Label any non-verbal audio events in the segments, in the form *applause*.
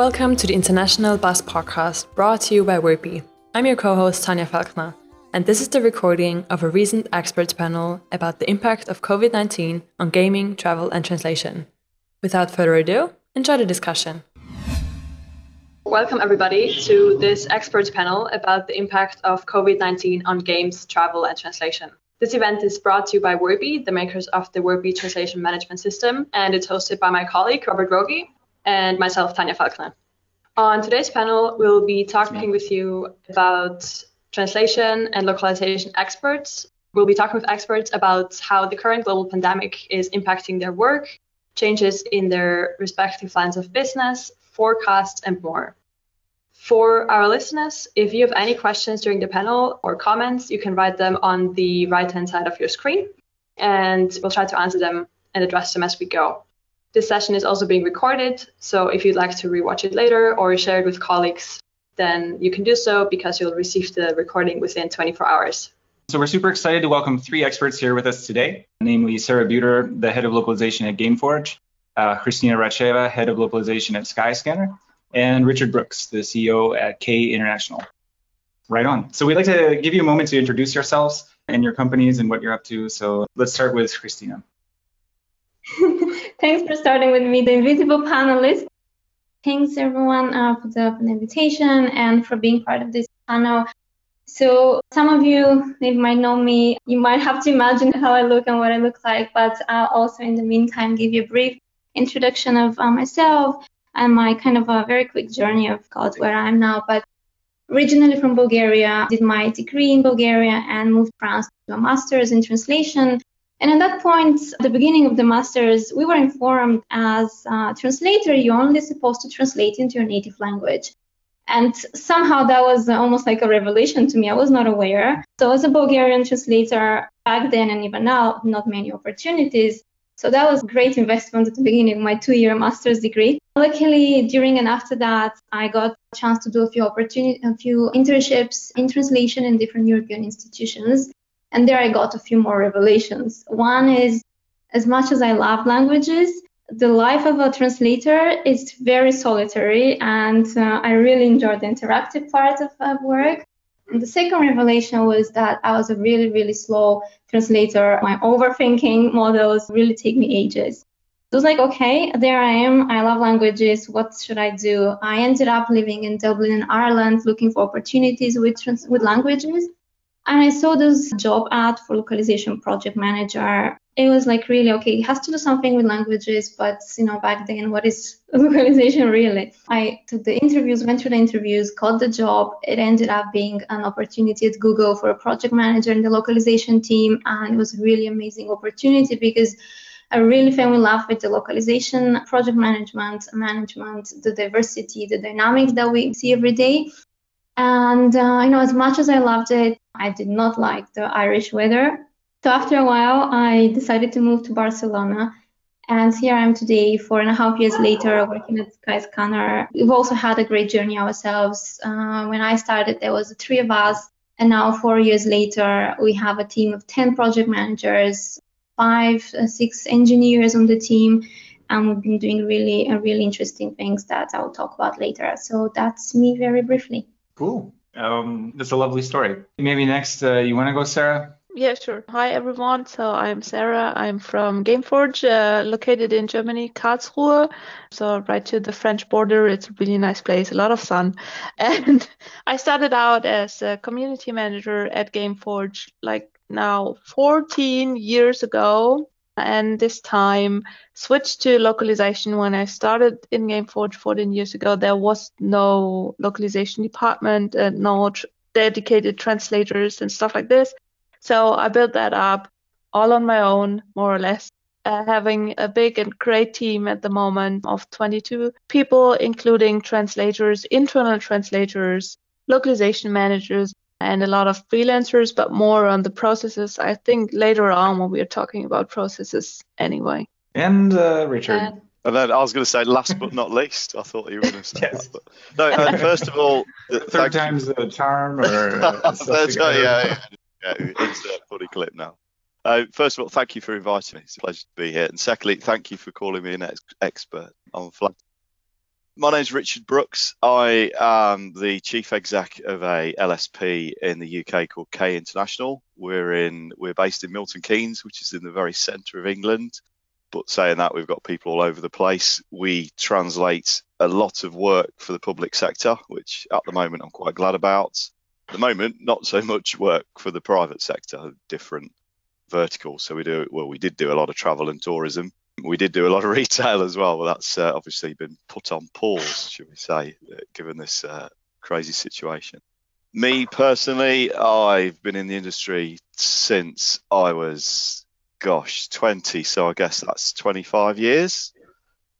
Welcome to the International Buzz Podcast, brought to you by Wordbee. I'm your co host, Tanya Falkner, and this is the recording of a recent experts panel about the impact of COVID 19 on gaming, travel, and translation. Without further ado, enjoy the discussion. Welcome, everybody, to this experts panel about the impact of COVID 19 on games, travel, and translation. This event is brought to you by Wordbee, the makers of the Wordbee translation management system, and it's hosted by my colleague, Robert Rogi, and myself, Tanya Falkner. On today's panel, we'll be talking with you about translation and localization experts. We'll be talking with experts about how the current global pandemic is impacting their work, changes in their respective lines of business, forecasts, and more. For our listeners, if you have any questions during the panel or comments, you can write them on the right hand side of your screen, and we'll try to answer them and address them as we go. This session is also being recorded, so if you'd like to rewatch it later or share it with colleagues, then you can do so because you'll receive the recording within 24 hours. So we're super excited to welcome three experts here with us today, namely Sarah Buter, the head of localization at Gameforge, uh, Christina Racheva, head of localization at Skyscanner, and Richard Brooks, the CEO at K International. Right on. So we'd like to give you a moment to introduce yourselves and your companies and what you're up to. So let's start with Christina. *laughs* Thanks for starting with me, the invisible panelist. Thanks everyone uh, for the, invitation and for being part of this panel. So some of you maybe might know me. You might have to imagine how I look and what I look like, but I'll also in the meantime give you a brief introduction of uh, myself and my kind of a very quick journey of God where I am now. But originally from Bulgaria, did my degree in Bulgaria and moved to France to a master's in translation and at that point, at the beginning of the master's, we were informed as a translator, you're only supposed to translate into your native language. And somehow that was almost like a revelation to me. I was not aware. So, as a Bulgarian translator back then and even now, not many opportunities. So, that was great investment at the beginning of my two year master's degree. Luckily, during and after that, I got a chance to do a few opportunity, a few internships in translation in different European institutions. And there I got a few more revelations. One is as much as I love languages, the life of a translator is very solitary, and uh, I really enjoy the interactive part of, of work. And the second revelation was that I was a really, really slow translator. My overthinking models really take me ages. It was like, okay, there I am. I love languages. What should I do? I ended up living in Dublin, in Ireland, looking for opportunities with, trans- with languages. And I saw this job ad for localization project manager. It was like really okay, it has to do something with languages, but you know, back then what is *laughs* localization really? I took the interviews, went through the interviews, got the job. It ended up being an opportunity at Google for a project manager in the localization team. And it was a really amazing opportunity because I really fell in love with the localization, project management, management, the diversity, the dynamics that we see every day. And uh, you know, as much as I loved it, I did not like the Irish weather. So after a while, I decided to move to Barcelona. And here I am today, four and a half years later, working at Skyscanner. We've also had a great journey ourselves. Uh, when I started, there was three of us. And now, four years later, we have a team of 10 project managers, five, uh, six engineers on the team. And we've been doing really, uh, really interesting things that I'll talk about later. So that's me very briefly. Cool. Um, that's a lovely story. Maybe next, uh, you want to go, Sarah? Yeah, sure. Hi, everyone. So I'm Sarah. I'm from Gameforge, uh, located in Germany, Karlsruhe. So right to the French border. It's a really nice place, a lot of sun. *laughs* And I started out as a community manager at Gameforge like now 14 years ago and this time switched to localization when I started in Gameforge 14 years ago. There was no localization department and no tr- dedicated translators and stuff like this. So I built that up all on my own, more or less. Uh, having a big and great team at the moment of 22 people, including translators, internal translators, localization managers, and a lot of freelancers, but more on the processes. I think later on when we are talking about processes anyway. And uh, Richard. Uh, and then I was going to say, last but not least, I thought you were going to say yes. that. But no, uh, first of all, third time's the charm, or *laughs* uh, That's right, yeah, yeah, yeah, it's a funny clip now. Uh, first of all, thank you for inviting me. It's a pleasure to be here. And secondly, thank you for calling me an ex- expert on flat my name is Richard Brooks. I am the chief exec of a LSP in the UK called K International. We're in we're based in Milton Keynes, which is in the very centre of England. But saying that, we've got people all over the place. We translate a lot of work for the public sector, which at the moment I'm quite glad about. At the moment, not so much work for the private sector, different verticals. So we do well. We did do a lot of travel and tourism we did do a lot of *laughs* retail as well, but that's uh, obviously been put on pause, should we say, uh, given this uh, crazy situation. Me personally, I've been in the industry since I was, gosh, 20, so I guess that's 25 years.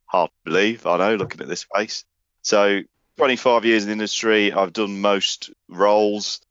Hard to believe, I know, looking at this face. So, 25 years in the industry, I've done most roles.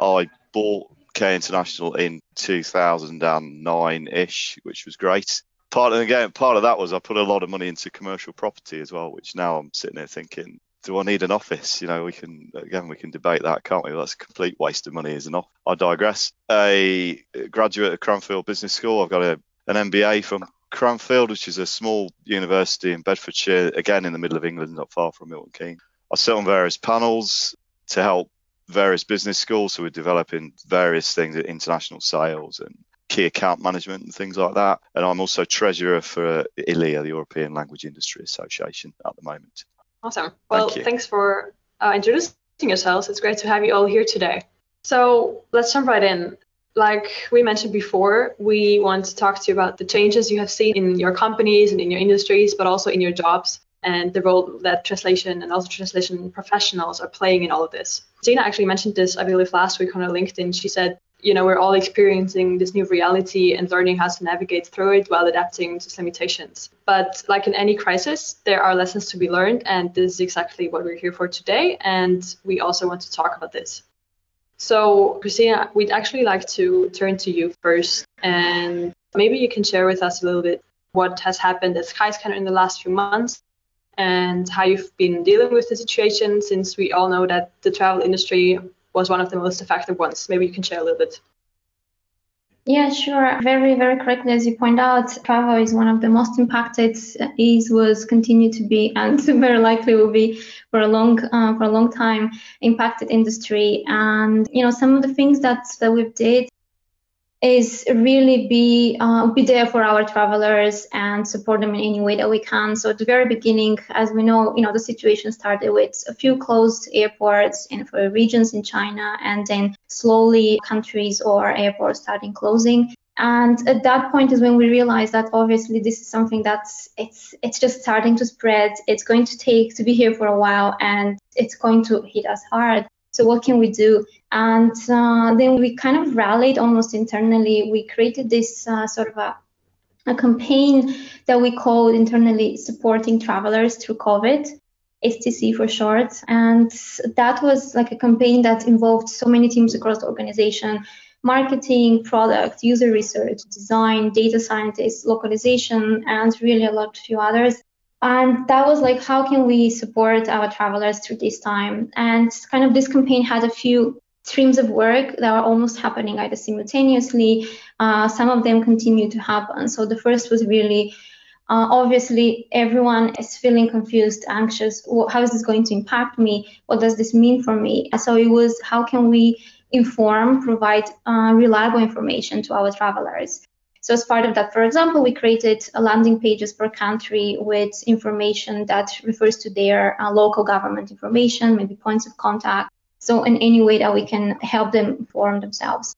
I bought K International in 2009 ish, which was great part of again part of that was I put a lot of money into commercial property as well, which now I'm sitting there thinking, do I need an office? You know, we can again we can debate that, can't we? Well, that's a complete waste of money, isn't it? I digress. A graduate of Cranfield Business School. I've got a, an MBA from Cranfield, which is a small university in Bedfordshire, again in the middle of England, not far from Milton Keynes. I sit on various panels to help various business schools, so we're developing various things at international sales and key account management and things like that. And I'm also treasurer for ELIA, the European Language Industry Association, at the moment. Awesome. Well, Thank thanks for uh, introducing yourselves. It's great to have you all here today. So let's jump right in. Like we mentioned before, we want to talk to you about the changes you have seen in your companies and in your industries, but also in your jobs and the role that translation and also translation professionals are playing in all of this. Gina actually mentioned this, I believe, last week on her LinkedIn. She said you know we're all experiencing this new reality and learning how to navigate through it while adapting to its limitations but like in any crisis there are lessons to be learned and this is exactly what we're here for today and we also want to talk about this. So christina we'd actually like to turn to you first and maybe you can share with us a little bit what has happened at skyscanner in the last few months and how you've been dealing with the situation since we all know that the travel industry was one of the most effective ones. Maybe you can share a little bit. Yeah, sure. Very, very correctly, as you point out, travel is one of the most impacted. Is was continue to be, and *laughs* very likely will be for a long, uh, for a long time, impacted industry. And you know, some of the things that that we did is really be uh, be there for our travelers and support them in any way that we can. So at the very beginning, as we know, you know the situation started with a few closed airports and for regions in China, and then slowly countries or airports starting closing. And at that point is when we realized that obviously this is something that's it's it's just starting to spread. It's going to take to be here for a while, and it's going to hit us hard. So what can we do? And uh, then we kind of rallied almost internally. We created this uh, sort of a, a campaign that we called internally supporting travelers through COVID. STC for short. And that was like a campaign that involved so many teams across the organization marketing, product, user research, design, data scientists, localization, and really a lot of few others. And that was like, how can we support our travelers through this time? And kind of this campaign had a few streams of work that are almost happening either simultaneously. Uh, some of them continue to happen. So the first was really uh, obviously, everyone is feeling confused, anxious. how is this going to impact me? What does this mean for me? So it was how can we inform, provide uh, reliable information to our travelers? So as part of that, for example, we created landing pages per country with information that refers to their uh, local government information, maybe points of contact. So in any way that we can help them inform themselves.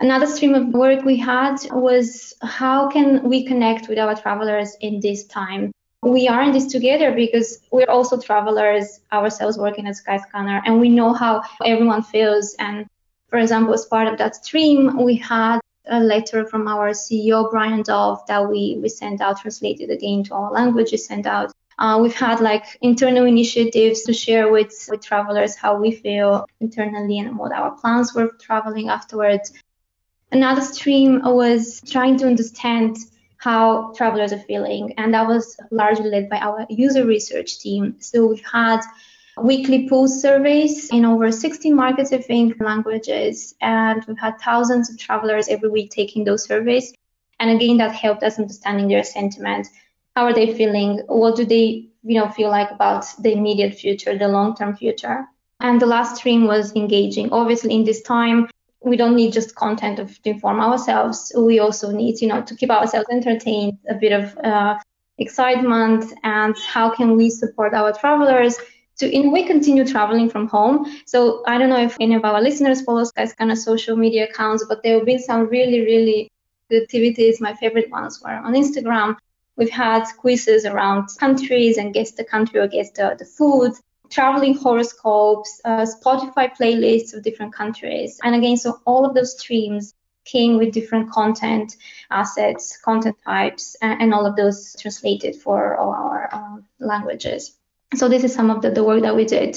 Another stream of work we had was how can we connect with our travelers in this time? We are in this together because we're also travelers ourselves working at Skyscanner and we know how everyone feels. And for example, as part of that stream, we had a letter from our CEO, Bryan Dove, that we, we sent out, translated again to all languages, sent out. Uh, we've had like internal initiatives to share with, with travelers how we feel internally and what our plans were traveling afterwards. Another stream was trying to understand how travelers are feeling, and that was largely led by our user research team. So we've had weekly pulse surveys in over 16 markets, I think, languages. And we've had thousands of travelers every week taking those surveys. And again, that helped us understanding their sentiment. How are they feeling? What do they you know feel like about the immediate future, the long-term future. And the last stream was engaging. Obviously, in this time, we don't need just content of, to inform ourselves. We also need, you know, to keep ourselves entertained, a bit of uh, excitement, and how can we support our travelers to, in way, continue traveling from home. So I don't know if any of our listeners follow Skyscanner social media accounts, but there have been some really, really good activities. My favorite ones were on Instagram. We've had quizzes around countries and guess the country or guess the, the food traveling horoscopes, uh, Spotify playlists of different countries. And again, so all of those streams came with different content assets, content types, and, and all of those translated for all our languages. So this is some of the, the work that we did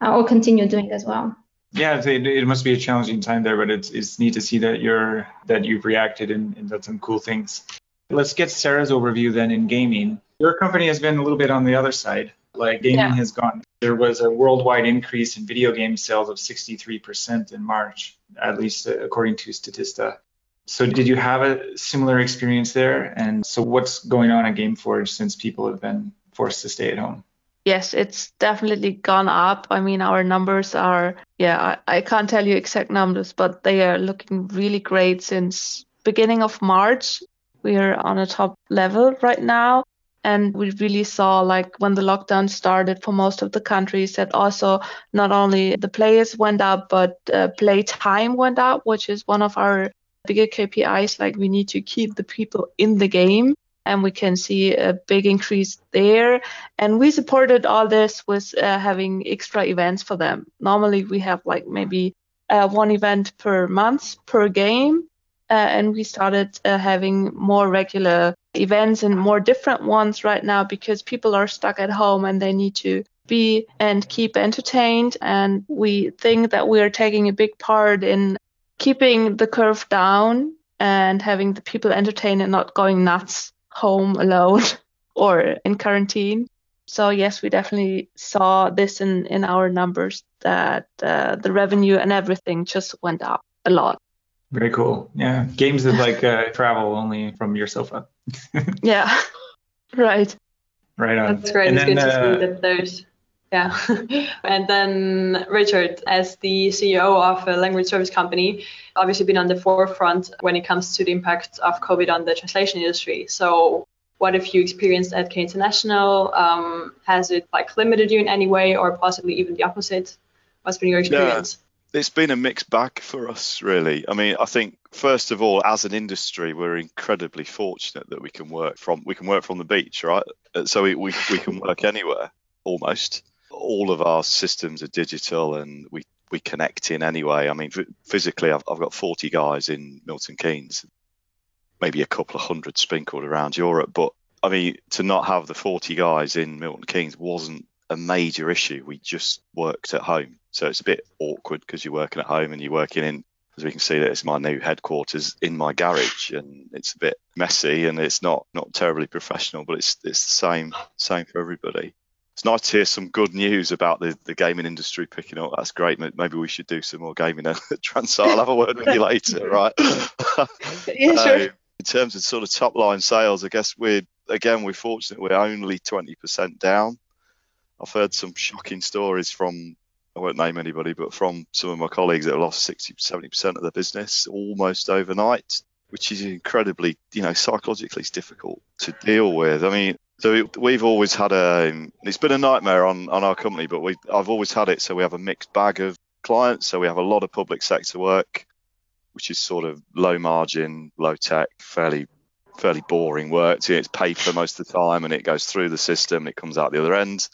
uh, or continue doing as well. Yeah, it, it, must be a challenging time there, but it's, it's neat to see that you're that you've reacted and, and done some cool things. Let's get Sarah's overview then in gaming. Your company has been a little bit on the other side. Like gaming yeah. has gone. There was a worldwide increase in video game sales of 63% in March, at least uh, according to Statista. So did you have a similar experience there? And so what's going on at Gameforge since people have been forced to stay at home? Yes, it's definitely gone up. I mean, our numbers are, yeah, I, I can't tell you exact numbers, but they are looking really great since beginning of March. We are on a top level right now. And we really saw like when the lockdown started for most of the countries that also not only the players went up but uh, play time went up which is one of our bigger kpis like we need to keep the people in the game and we can see a big increase there. And we supported all this with uh, having extra events for them. Normally we have like maybe uh, one event per month per game uh, and we started uh, having more regular events and more different ones right now because people are stuck at home and they need to be and keep entertained. And we think that we are taking a big part in keeping the curve down and having the people entertained and not going nuts home alone *laughs* or in quarantine. So yes, we definitely saw this in, in our numbers that uh, the revenue and everything just went up a lot. Very cool. Yeah, games is like uh, travel only from your sofa. *laughs* yeah, *laughs* right. Right on. That's great. And it's then, good to uh, see that there's yeah. *laughs* and then Richard, as the CEO of a language service company, obviously been on the forefront when it comes to the impact of COVID on the translation industry. So what have you experienced at K International? Um, has it like limited you in any way or possibly even the opposite? What's been your experience? Yeah it's been a mixed bag for us, really. I mean, I think first of all, as an industry, we're incredibly fortunate that we can work from we can work from the beach, right? So we we, we can work anywhere almost. All of our systems are digital, and we we connect in anyway. I mean, physically, I've, I've got 40 guys in Milton Keynes, maybe a couple of hundred sprinkled around Europe, but I mean, to not have the 40 guys in Milton Keynes wasn't a major issue. We just worked at home. So it's a bit awkward because you're working at home and you're working in, as we can see, that it's my new headquarters in my garage, and it's a bit messy and it's not not terribly professional, but it's it's the same same for everybody. It's nice to hear some good news about the, the gaming industry picking up. That's great. Maybe we should do some more gaming at. *laughs* I'll have a word with you later, *laughs* right? *laughs* yeah, sure. Um, in terms of sort of top line sales, I guess we're again we're fortunate we're only 20% down I've heard some shocking stories from I won't name anybody, but from some of my colleagues that have lost 60, 70% of their business almost overnight, which is incredibly, you know, psychologically difficult to deal with. I mean, so we've always had a, it's been a nightmare on, on our company, but we, I've always had it. So we have a mixed bag of clients. So we have a lot of public sector work, which is sort of low margin, low tech, fairly fairly boring work. It's paper most of the time, and it goes through the system, it comes out the other end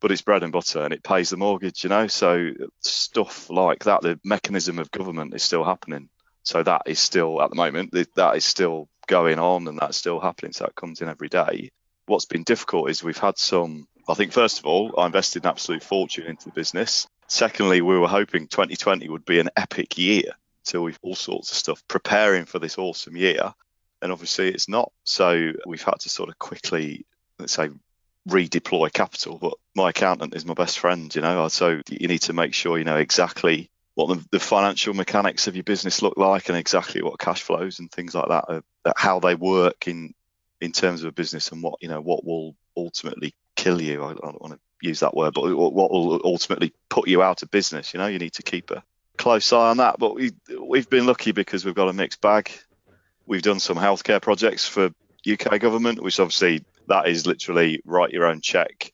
but it's bread and butter and it pays the mortgage, you know. So stuff like that, the mechanism of government is still happening. So that is still at the moment that is still going on and that's still happening. So that comes in every day. What's been difficult is we've had some. I think first of all, I invested an absolute fortune into the business. Secondly, we were hoping 2020 would be an epic year. So we've all sorts of stuff preparing for this awesome year, and obviously it's not. So we've had to sort of quickly, let's say, redeploy capital. But my accountant is my best friend, you know. Uh, so you need to make sure you know exactly what the, the financial mechanics of your business look like and exactly what cash flows and things like that, uh, are, how they work in in terms of a business and what you know what will ultimately kill you. I, I don't want to use that word, but what will ultimately put you out of business. You know, you need to keep a close eye on that. But we we've been lucky because we've got a mixed bag. We've done some healthcare projects for UK government, which obviously that is literally write your own check.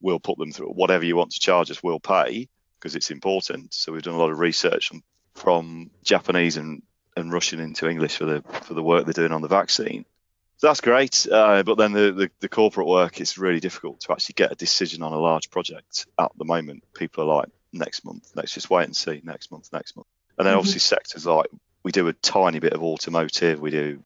We'll put them through whatever you want to charge us. We'll pay because it's important. So we've done a lot of research from Japanese and, and Russian into English for the for the work they're doing on the vaccine. So that's great. Uh, but then the, the, the, corporate work, is really difficult to actually get a decision on a large project at the moment. People are like, next month, let's just wait and see, next month, next month. And then mm-hmm. obviously sectors like we do a tiny bit of automotive, we do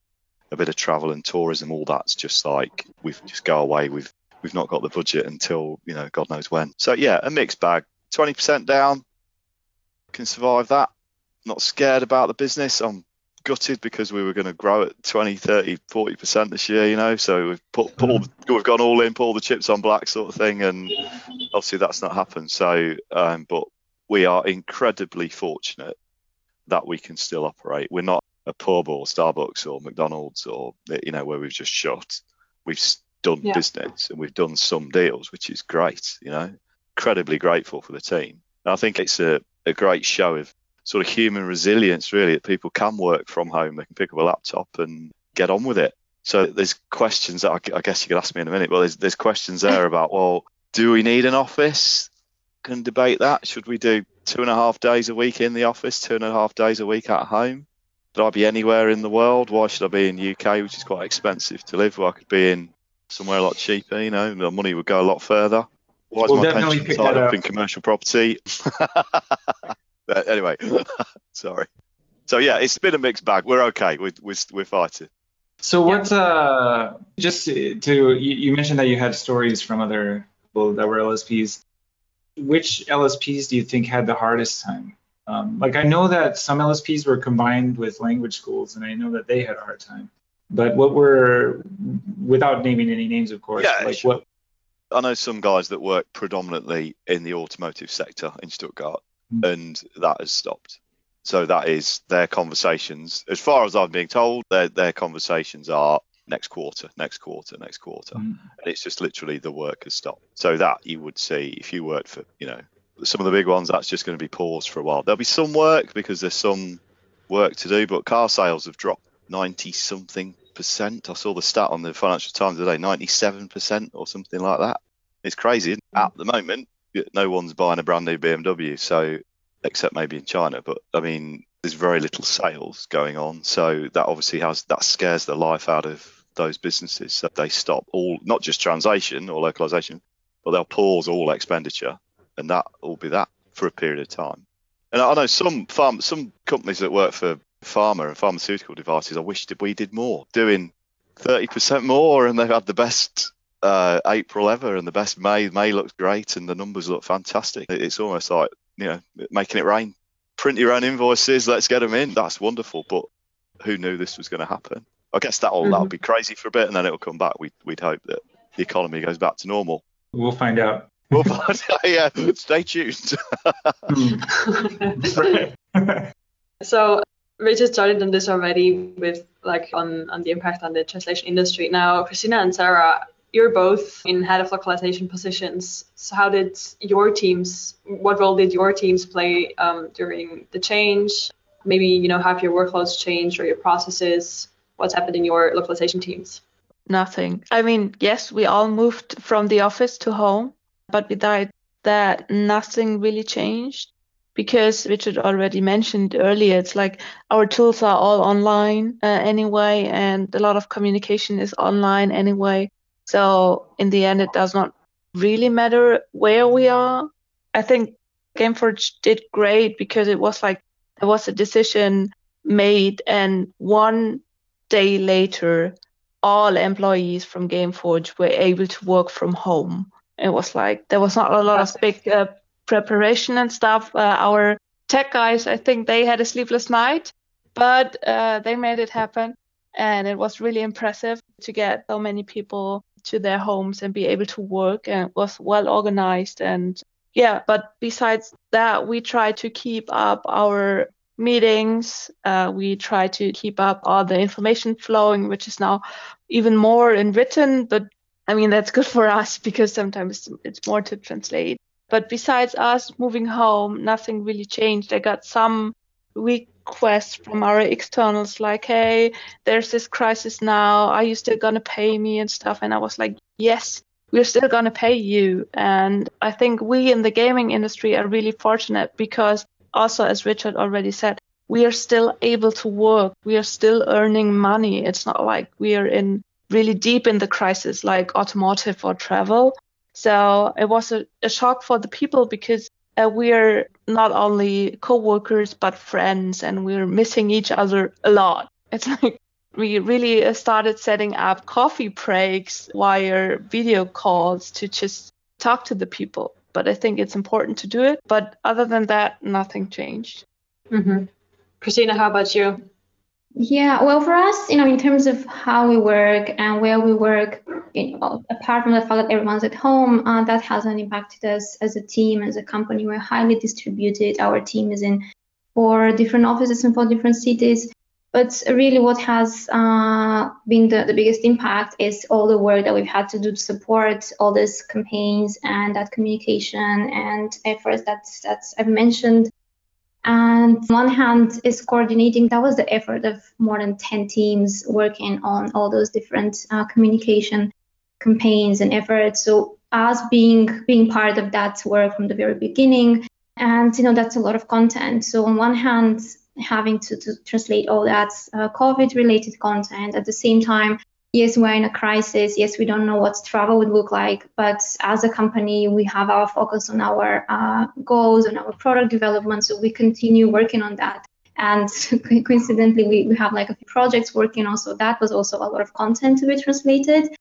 a bit of travel and tourism, all that's just like we've just go away. We've we've not got the budget until, you know, God knows when. So yeah, a mixed bag. Twenty percent down, can survive that. Not scared about the business. I'm gutted because we were going to grow at 20, 30, 40 percent this year. You know, so we've put, put all we've gone all in, put all the chips on black sort of thing, and obviously that's not happened. So, um, but we are incredibly fortunate that we can still operate. We're not a pub or Starbucks or McDonald's or you know where we've just shot, We've done yeah. business and we've done some deals, which is great. You know, incredibly grateful for the team. And I think it's a, a great show of sort of human resilience, really, that people can work from home. They can pick up a laptop and get on with it. So there's questions that I, I guess you could ask me in a minute, Well, there's, there's questions there *laughs* about, well, do we need an office? Can debate that. Should we do two and a half days a week in the office, two and a half days a week at home? Should I be anywhere in the world? Why should I be in the UK, which is quite expensive to live? Where I could be in somewhere a lot cheaper. You know, the money would go a lot further. Why is we'll my pension tied up, in commercial property? *laughs* Anyway, *laughs* sorry. So yeah, it's been a mixed bag. We're okay. We're we're, we're fighting. So what? Uh, just to you, you mentioned that you had stories from other people that were LSPs. Which LSPs do you think had the hardest time? Um, like I know that some LSPs were combined with language schools, and I know that they had a hard time. But what were, without naming any names, of course, yeah, like sure. what? I know some guys that work predominantly in the automotive sector in Stuttgart, Mm. and that has stopped. So that is their conversations. As far as I'm being told, their their conversations are next quarter, next quarter, next quarter, mm. and it's just literally the work has stopped. So that you would see if you worked for you know some of the big ones, that's just going to be paused for a while. There'll be some work because there's some work to do, but car sales have dropped 90 something percent. I saw the stat on the Financial Times today, 97 percent or something like that. It's crazy. Mm. At the moment, no one's buying a brand new BMW, so except maybe in China. But I mean, there's very little sales going on, so that obviously has that scares the life out of those businesses. So they stop all, not just translation or localization, but they'll pause all expenditure, and that will be that for a period of time. And I know some farm, some companies that work for pharma and pharmaceutical devices. I wish that we did more, doing 30% more, and they've had the best uh, April ever and the best May. May looks great and the numbers look fantastic. It's almost like you know making it rain. Print your own invoices. Let's get them in. That's wonderful. But who knew this was going to happen? I guess that'll mm-hmm. that'll be crazy for a bit and then it'll come back. We we'd hope that the economy goes back to normal. We'll find out. We'll *laughs* find out. Yeah, stay tuned. *laughs* so Richard started on this already with like on on the impact on the translation industry. Now Christina and Sarah you're both in head of localization positions. So how did your teams, what role did your teams play um, during the change? Maybe, you know, have your workloads changed or your processes? What's happened in your localization teams? Nothing. I mean, yes, we all moved from the office to home, but besides that, nothing really changed because Richard already mentioned earlier, it's like our tools are all online uh, anyway, and a lot of communication is online anyway. So in the end, it does not really matter where we are. I think Gameforge did great because it was like there was a decision made, and one day later, all employees from Gameforge were able to work from home. It was like there was not a lot of big uh, preparation and stuff. Uh, our tech guys, I think they had a sleepless night, but uh, they made it happen. And it was really impressive to get so many people to their homes and be able to work and was well organized and yeah but besides that we try to keep up our meetings uh, we try to keep up all the information flowing which is now even more in written but I mean, that's good for us *laughs* because sometimes it's more to translate. But besides us moving home, nothing really changed. I got some requests from our externals like, hey, there's this crisis now. Are you still going to pay me and stuff? And I was like, yes, we're still going to pay you. And I think we in the gaming industry are really fortunate because also, as Richard already said, we are still able to work. We are still earning money. It's not like we are in really deep in the crisis like automotive or travel. So it was a, a shock for the people because uh, we're not only co-workers but friends and we're missing each other a lot. *laughs* It's like we really uh, started setting up coffee breaks via video calls to just talk to the people. But I think it's important to do it. But other than that, nothing changed. Mm-hmm. Christina, how about you? Yeah, well, for us, you know, in terms of how we work and where we work, you know, apart from the fact that everyone's at home, uh, that hasn't impacted us as a team, as a company. We're highly distributed. Our team is in four different offices in four different cities. But really, what has uh, been the, the biggest impact is all the work that we've had to do to support all these campaigns and that communication and efforts that, that I've mentioned. And one hand is coordinating. That was the effort of more than 10 teams working on all those different uh, communication campaigns and efforts. So us being being part of that work from the very beginning, and you know that's a lot of content. So on one hand, having to, to translate all that uh, COVID-related content at the same time yes, we're in a crisis. Yes, we don't know what travel would look like. But as a company, we have our focus on our uh, goals, on our product development. So we continue working on that. And *laughs* coincidentally, we, we have like a few projects working on. So that was also a lot of content to be translated.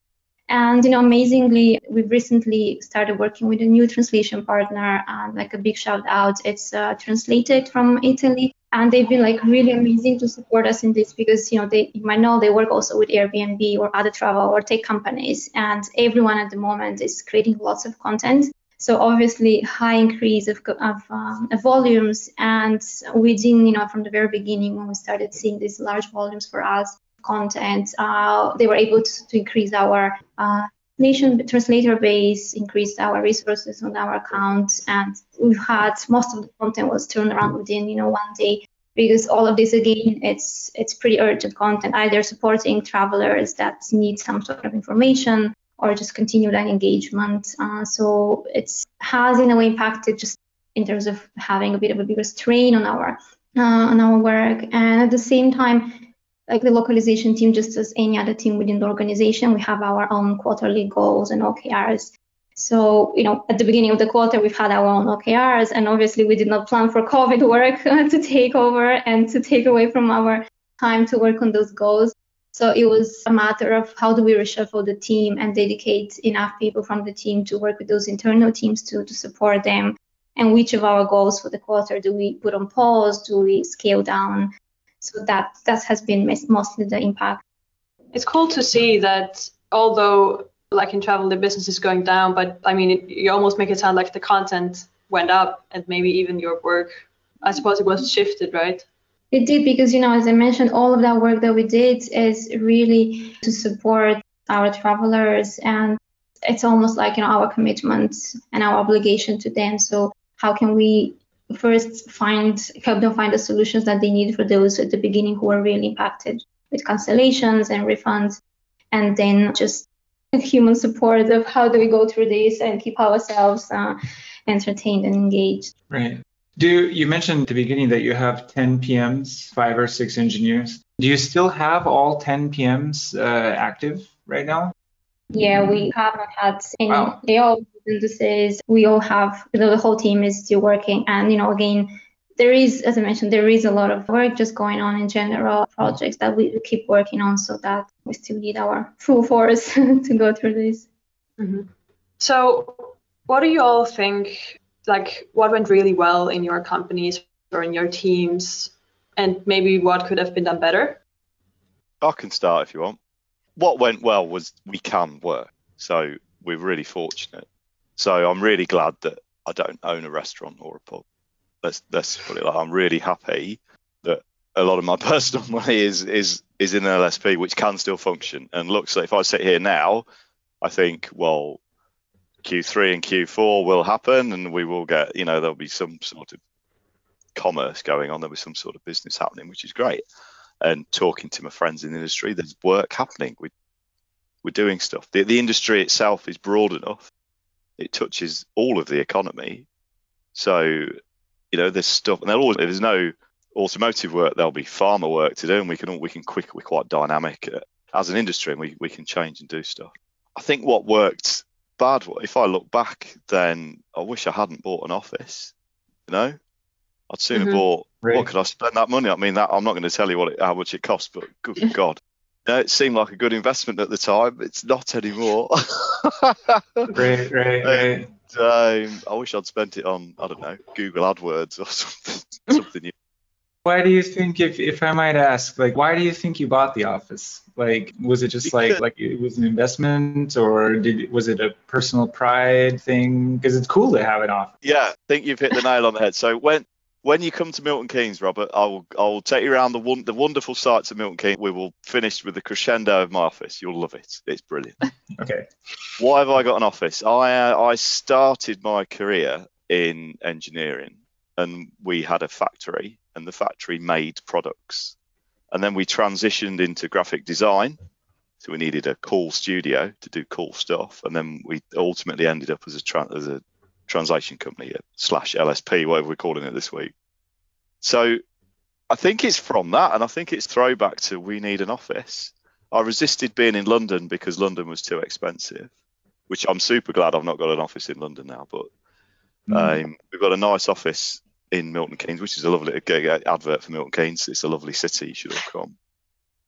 And you know, amazingly, we've recently started working with a new translation partner, and like a big shout out. It's uh, translated from Italy, and they've been like really amazing to support us in this because you know they you might know they work also with Airbnb or other travel or tech companies, and everyone at the moment is creating lots of content. So obviously, high increase of, of, um, volumes, and within you know from the very beginning when we started seeing these large volumes for us content, uh, they were able to, to increase our uh, nation translator base, increase our resources on our account, and we've had most of the content was turned around within you know one day. Because all of this again it's it's pretty urgent content either supporting travelers that need some sort of information or just continue that engagement. Uh, so it's has in a way impacted just in terms of having a bit of a bigger strain on our uh, on our work. And at the same time like the localization team, just as any other team within the organization, we have our own quarterly goals and OKRs. So, you know, at the beginning of the quarter, we've had our own OKRs, and obviously we did not plan for COVID *laughs* work *laughs* to take over and to take away from our time to work on those goals. So it was a matter of how do we reshuffle the team and dedicate enough people from the team to work with those internal teams to, to support them, and which of our goals for the quarter do we put on pause, do we scale down, so that that has been mostly the impact. It's cool to see that although like in travel the business is going down, but I mean it, you almost make it sound like the content went up and maybe even your work. I suppose it was shifted, right? It did because you know as I mentioned, all of that work that we did is really to support our travelers and it's almost like you know our commitment and our obligation to them. So how can we first find help them find the solutions that they need for those at the beginning who are really impacted with cancellations and refunds and then just human support of how do we go through this and keep ourselves uh, entertained and engaged. Right. Do you mentioned at the beginning that you have 10 pms five or six engineers. Do you still have all 10 pms uh, active right now? Yeah we haven't had any. Wow. they all synthesis. We all have, you know, the whole team is still working. And, you know, again, there is, as I mentioned, there is a lot of work just going on in general projects that we keep working on so that we still need our full force *laughs* to go through this. Mm-hmm. So, what do you all think? Like, what went really well in your companies or in your teams, and maybe what could have been done better? I can start if you want. What went well was we can work. So, we're really fortunate so I'm really glad that I don't own a restaurant or a pub. Let's let's put it like I'm really happy that a lot of my *laughs* personal money is is is in an LSP which can still function and looks like if I sit here now, I think, well, Q3 and Q4 will happen, and we will get, you know, there'll be some sort of commerce going on. There'll be some sort of business happening, which is great. And talking to my friends in the industry, there's work happening. We, we're doing stuff. The, the industry itself is broad enough. It touches all of the economy. So, you know, there's stuff, and always, there's no automotive work. There'll be pharma work to do, and we can we can quick. We're quite dynamic uh, as an industry, and we we can change and do stuff. I think what worked bad, if I look back, then I wish I hadn't bought an office. You know, I'd sooner mm-hmm. bought. Right. What could I spend that money? I mean, that I'm not going to tell you what it, how much it costs, but good *laughs* God, know, it seemed like a good investment at the time. It's not anymore. right, right, right. Um, I wish I'd spent it on I don't know Google AdWords or *laughs* something. something new. Why do you think, if if I might ask, like, why do you think you bought the office? Like, was it just like like it was an investment, or did was it a personal pride thing? Because it's cool to have an office. Yeah, I think you've hit the nail on the head. So when when you come to Milton Keynes, Robert, I will I will take you around the one, the wonderful sights of Milton Keynes. We will finish with the crescendo of my office. You'll love it. It's brilliant. *laughs* okay. Why have I got an office? I uh, I started my career in engineering, and we had a factory and the factory made products. And then we transitioned into graphic design. So we needed a cool studio to do cool stuff. And then we ultimately ended up as a, tra- as a translation company slash LSP, whatever we're calling it this week. So I think it's from that. And I think it's throwback to we need an office. I resisted being in London because London was too expensive, which I'm super glad I've not got an office in London now. But mm. um, we've got a nice office in Milton Keynes, which is a lovely advert for Milton Keynes. It's a lovely city. You should all come.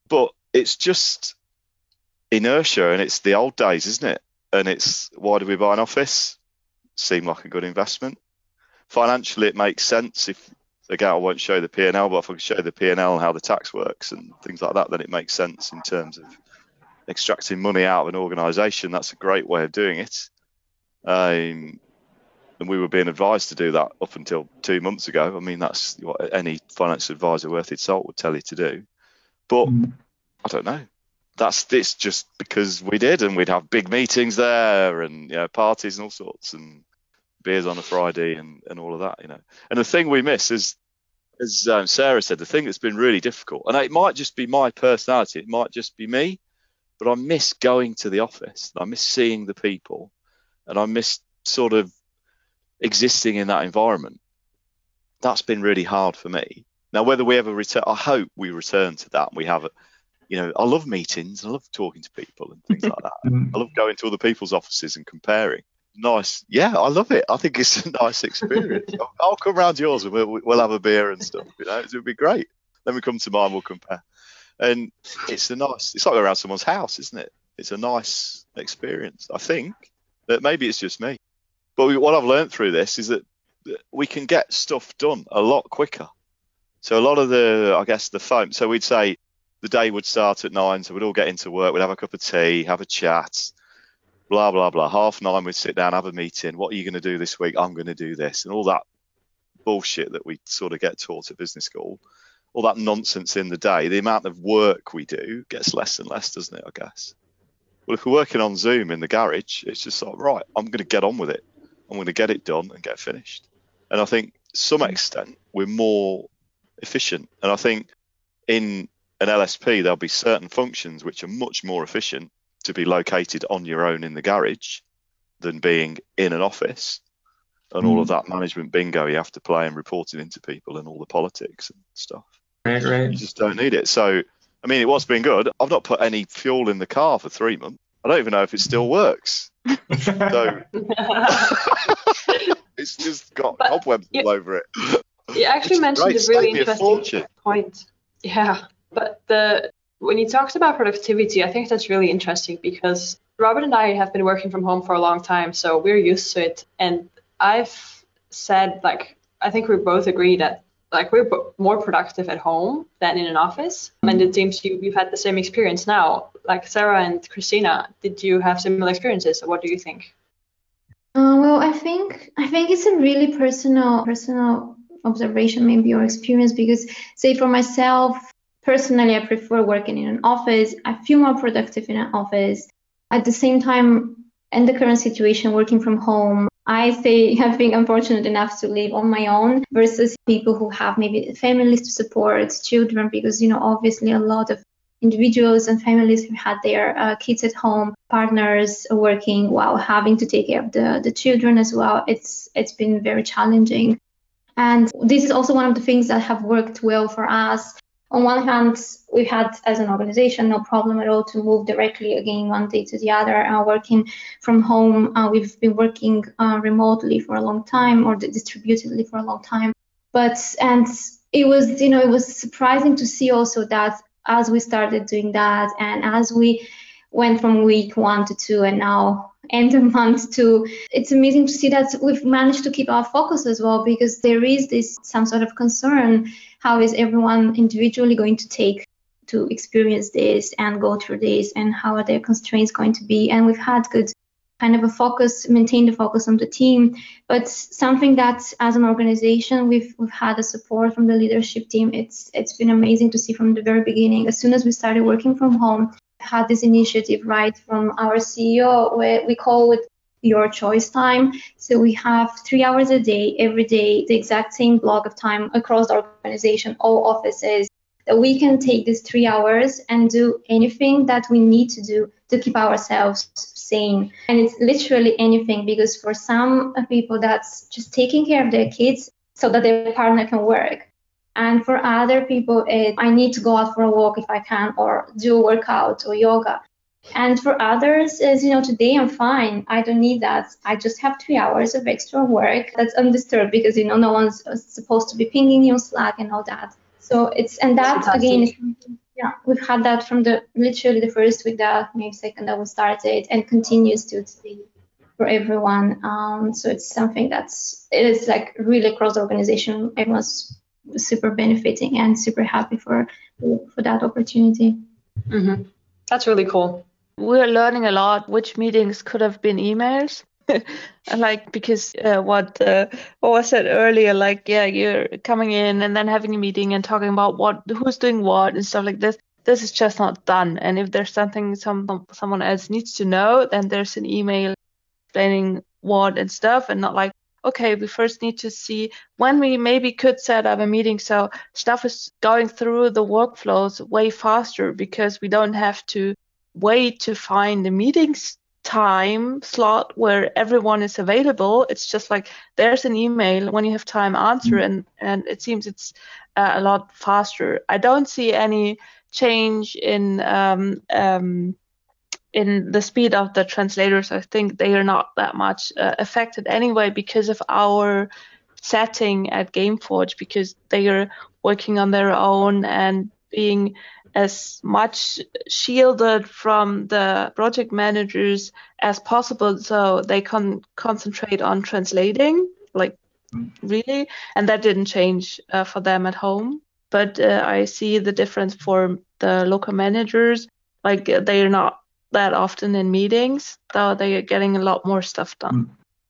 But it's just inertia, and it's the old days, isn't it? And it's why do we buy an office? Seem like a good investment. Financially, it makes sense. If again, I won't show the P&L, but if I can show the P&L and how the tax works and things like that, then it makes sense in terms of extracting money out of an organisation. That's a great way of doing it. Um, and we were being advised to do that up until two months ago. I mean, that's what any financial advisor worth its salt would tell you to do. But mm. I don't know. That's this just because we did, and we'd have big meetings there, and you know, parties and all sorts, and beers on a Friday, and, and all of that, you know. And the thing we miss is, as um, Sarah said, the thing that's been really difficult, and it might just be my personality, it might just be me, but I miss going to the office. I miss seeing the people, and I miss sort of existing in that environment. That's been really hard for me. Now, whether we ever return, I hope we return to that. And we have, a, you know, I love meetings. I love talking to people and things like that. *laughs* Mm. I love going to other people's offices and comparing. Nice, yeah, I love it. I think it's a *laughs* nice experience. I'll, I'll, come round yours and we'll, we'll have a beer and stuff. You know, it would be great. Then we come to mine, we'll compare. And it's a nice. It's like around someone's house, isn't it? It's a nice experience. I think that maybe it's just me. But what I've learned through this is that we can get stuff done a lot quicker. So a lot of the, I guess, the phone. So we'd say the day would start at nine, so we'd all get into work, we'd have a cup of tea, have a chat, blah blah blah. Half nine, we'd sit down, have a meeting. What are you going to do this week? I'm going to do this, and all that bullshit that we sort of get taught at business school, all that nonsense in the day. The amount of work we do gets less and less, doesn't it? I guess. Well, if we're working on Zoom in the garage, it's just like, right, I'm going to get on with it. I'm going to get it done and get finished. And I think to some extent we're more efficient. And I think in an LSP there'll be certain functions which are much more efficient to be located on your own in the garage than being in an office and mm. all of hmm. that management bingo you have to play and reporting into people and all the politics and stuff. Right, right. You just don't need it. So, I mean, it was been good. I've not put any fuel in the car for three months. I don't even know if it still works. so *laughs* *laughs* it's just got but cobwebs you, all over it. You actually mentioned great. a really interesting a point. Yeah, but the when you talked about productivity, I think that's really interesting because Robert and I have been working from home for a long time, so we're used to it. And I've said like I think we both agree that like we're more productive at home than in an office. And it seems you, you've had the same experience now. Like Sarah and Christina, did you have similar experiences? What do you think? Uh, well, I think I think it's a really personal personal observation, maybe or experience, because say for myself personally, I prefer working in an office. I feel more productive in an office. At the same time, in the current situation, working from home, I say *laughs* have been unfortunate enough to live on my own versus people who have maybe families to support, children, because, you know, obviously a lot of individuals and families who had their uh, kids at home, partners working while having to take care of the, the children as well. It's it's been very challenging. And this is also one of the things that have worked well for us. On one hand, we had as an organization no problem at all to move directly again one day to the other, uh, working from home. Uh, we've been working uh, remotely for a long time or distributedly for a long time. But and it was you know it was surprising to see also that as we started doing that and as we went from week one to two and now end of month two it's amazing to see that we've managed to keep our focus as well because there is this some sort of concern how is everyone individually going to take to experience this and go through this and how are their constraints going to be and we've had good kind of a focus, maintain the focus on the team. But something that as an organization we've we've had a support from the leadership team. It's it's been amazing to see from the very beginning. As soon as we started working from home, had this initiative right from our CEO where we call it your choice time. So we have three hours a day, every day, the exact same block of time across the organization, all offices, that we can take these three hours and do anything that we need to do to keep ourselves sane. And it's literally anything because for some people, that's just taking care of their kids so that their partner can work. And for other people, it, I need to go out for a walk if I can, or do a workout or yoga. And for others, is you know, today I'm fine. I don't need that. I just have three hours of extra work that's undisturbed because you know no one's supposed to be pinging you on Slack and all that. So it's and that again yeah, we've had that from the literally the first week that maybe second that we started and continues to today for everyone. Um, so it's something that's it is like really across the organization. Everyone's super benefiting and super happy for for that opportunity. Mm-hmm. That's really cool. We're learning a lot. Which meetings could have been emails? *laughs* like because uh, what uh, what I said earlier, like yeah, you're coming in and then having a meeting and talking about what who's doing what and stuff like this. This is just not done. And if there's something some someone else needs to know, then there's an email explaining what and stuff, and not like okay, we first need to see when we maybe could set up a meeting so stuff is going through the workflows way faster because we don't have to wait to find the meetings time slot where everyone is available. It's just like there's an email when you have time answer, mm-hmm. and and it seems it's uh, a lot faster. I don't see any change in um, um, in the speed of the translators. I think they are not that much uh, affected anyway because of our setting at Gameforge because they are working on their own and being as much shielded from the project managers as possible so they can concentrate on translating like really and that didn't change uh, for them at home but uh, i see the difference for the local managers like they're not that often in meetings though they are getting a lot more stuff done. Mm.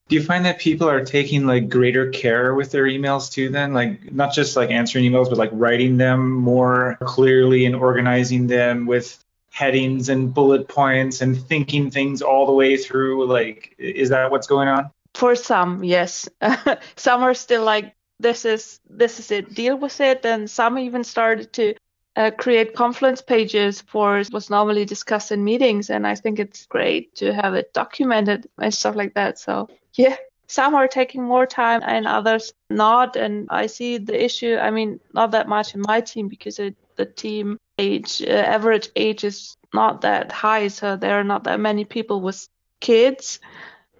Do you find that people are taking like greater care with their emails too then? Like not just like answering emails but like writing them more clearly and organizing them with headings and bullet points and thinking things all the way through like is that what's going on? For some yes. *laughs* Some are still like this is this is it deal with it and some even started to uh, create Confluence pages for what's normally discussed in meetings and i think it's great to have it documented and stuff like that. So yeah some are taking more time and others not and i see the issue i mean not that much in my team because it, the team age uh, average age is not that high so there are not that many people with kids.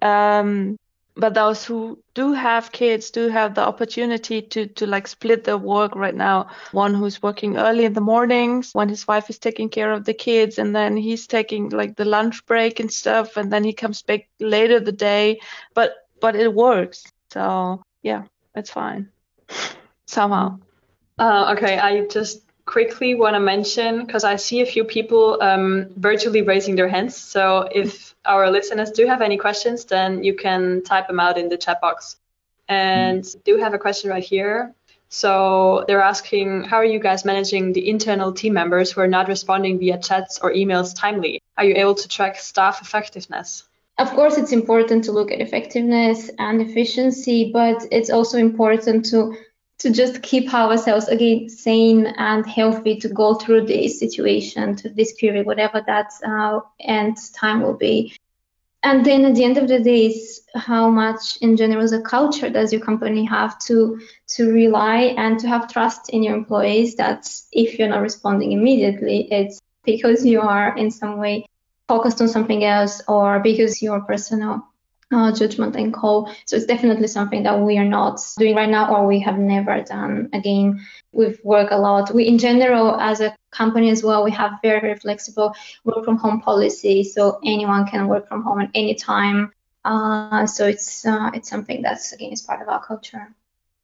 Um, but those who do have kids do have the opportunity to to like split their work right now. One who's working early in the mornings when his wife is taking care of the kids and then he's taking like the lunch break and stuff and then he comes back later the day. But but it works. So yeah it's fine. *laughs* Somehow. Uh, okay i just quickly want to mention because I see a few people um, virtually raising their hands. So if our listeners do have any questions, then you can type them out in the chat box. And do have a question right here So they're asking, how are you guys managing the internal team members who are not responding via chats or emails timely? Are you able to track staff effectiveness? Of course, it's important to look at effectiveness and efficiency, but it's also important to to just keep ourselves again sane and healthy to go through this situation, to this period, whatever that uh, end time will be. And then at the end of the day, is how much in general as a culture does your company have to to rely and to have trust in your employees that if you're not responding immediately, it's because you are in some way focused on something else or because your personal uh, judgment and call. So it's definitely something that we are not doing right now or we have never done. Again, we've worked a lot. We, in general, as a company as well, we have very, very flexible work from home policy. So anyone can work from home at any time. Uh, so it's uh, it's something that's again is part of our culture.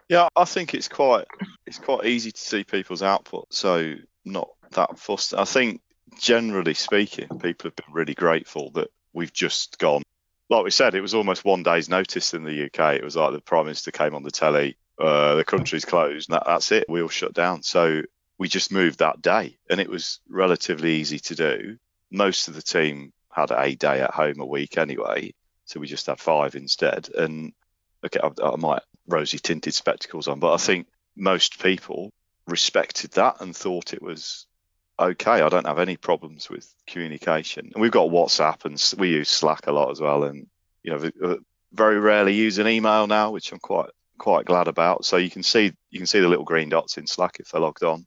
Yeah, I think it's quite it's quite easy to see people's output, so not that fussed. I think generally speaking, people have been really grateful that we've just gone like we said, it was almost one day's notice in the UK. It was like the Prime Minister came on the telly, uh, the country's closed, and that, that's it. We all shut down. So we just moved that day, and it was relatively easy to do. Most of the team had a day at home a week anyway, so we just had five instead. And okay, I, I might rosy tinted spectacles on, but I think most people respected that and thought it was okay. I don't have any problems with communication. And we've got WhatsApp and we use Slack a lot as well. And, you know, uh, very rarely use an email now, which I'm quite quite glad about. So you can see you can see the little green dots in Slack if they're logged on, and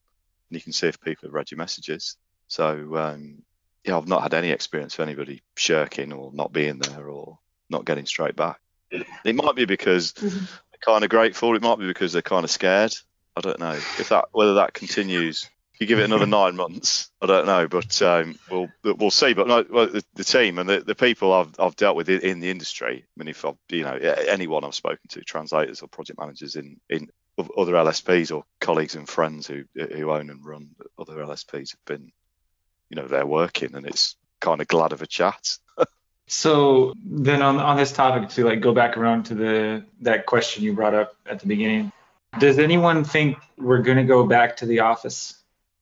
you can see if people have read your messages. So um, yeah, I've not had any experience of anybody shirking or not being there or not getting straight back. It might be because mm-hmm. they're kind of grateful. It might be because they're kind of scared. I don't know if that whether that continues you give it another *laughs* nine months, I don't know, but um, we'll we'll see. But no, well, the, the, team and the, the people I've, I've dealt with in the industry. I mean, if I've, you know anyone I've spoken to, translators or project managers in in other LSPs or colleagues and friends who who own and run other LSPs have been, you know, they're working, and it's kind of glad of a chat. so then on on this topic to like go back around to the that question you brought up at the beginning. Does anyone think we're going to go back to the office?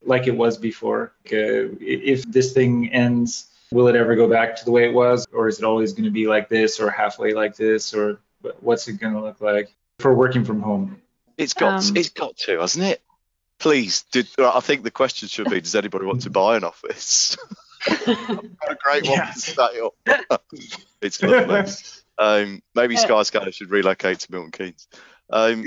Like it was before. Uh, if this thing ends, will it ever go back to the way it was, or is it always going to be like this, or halfway like this, or what's it going to look like for working from home? It's got um, it's got to, hasn't it? Please, did, I think the question should be: Does anybody want to buy an office? *laughs* a great one to stay up. *laughs* it's lovely. *laughs* Um, maybe Skyscanner should relocate to Milton Keynes. Um,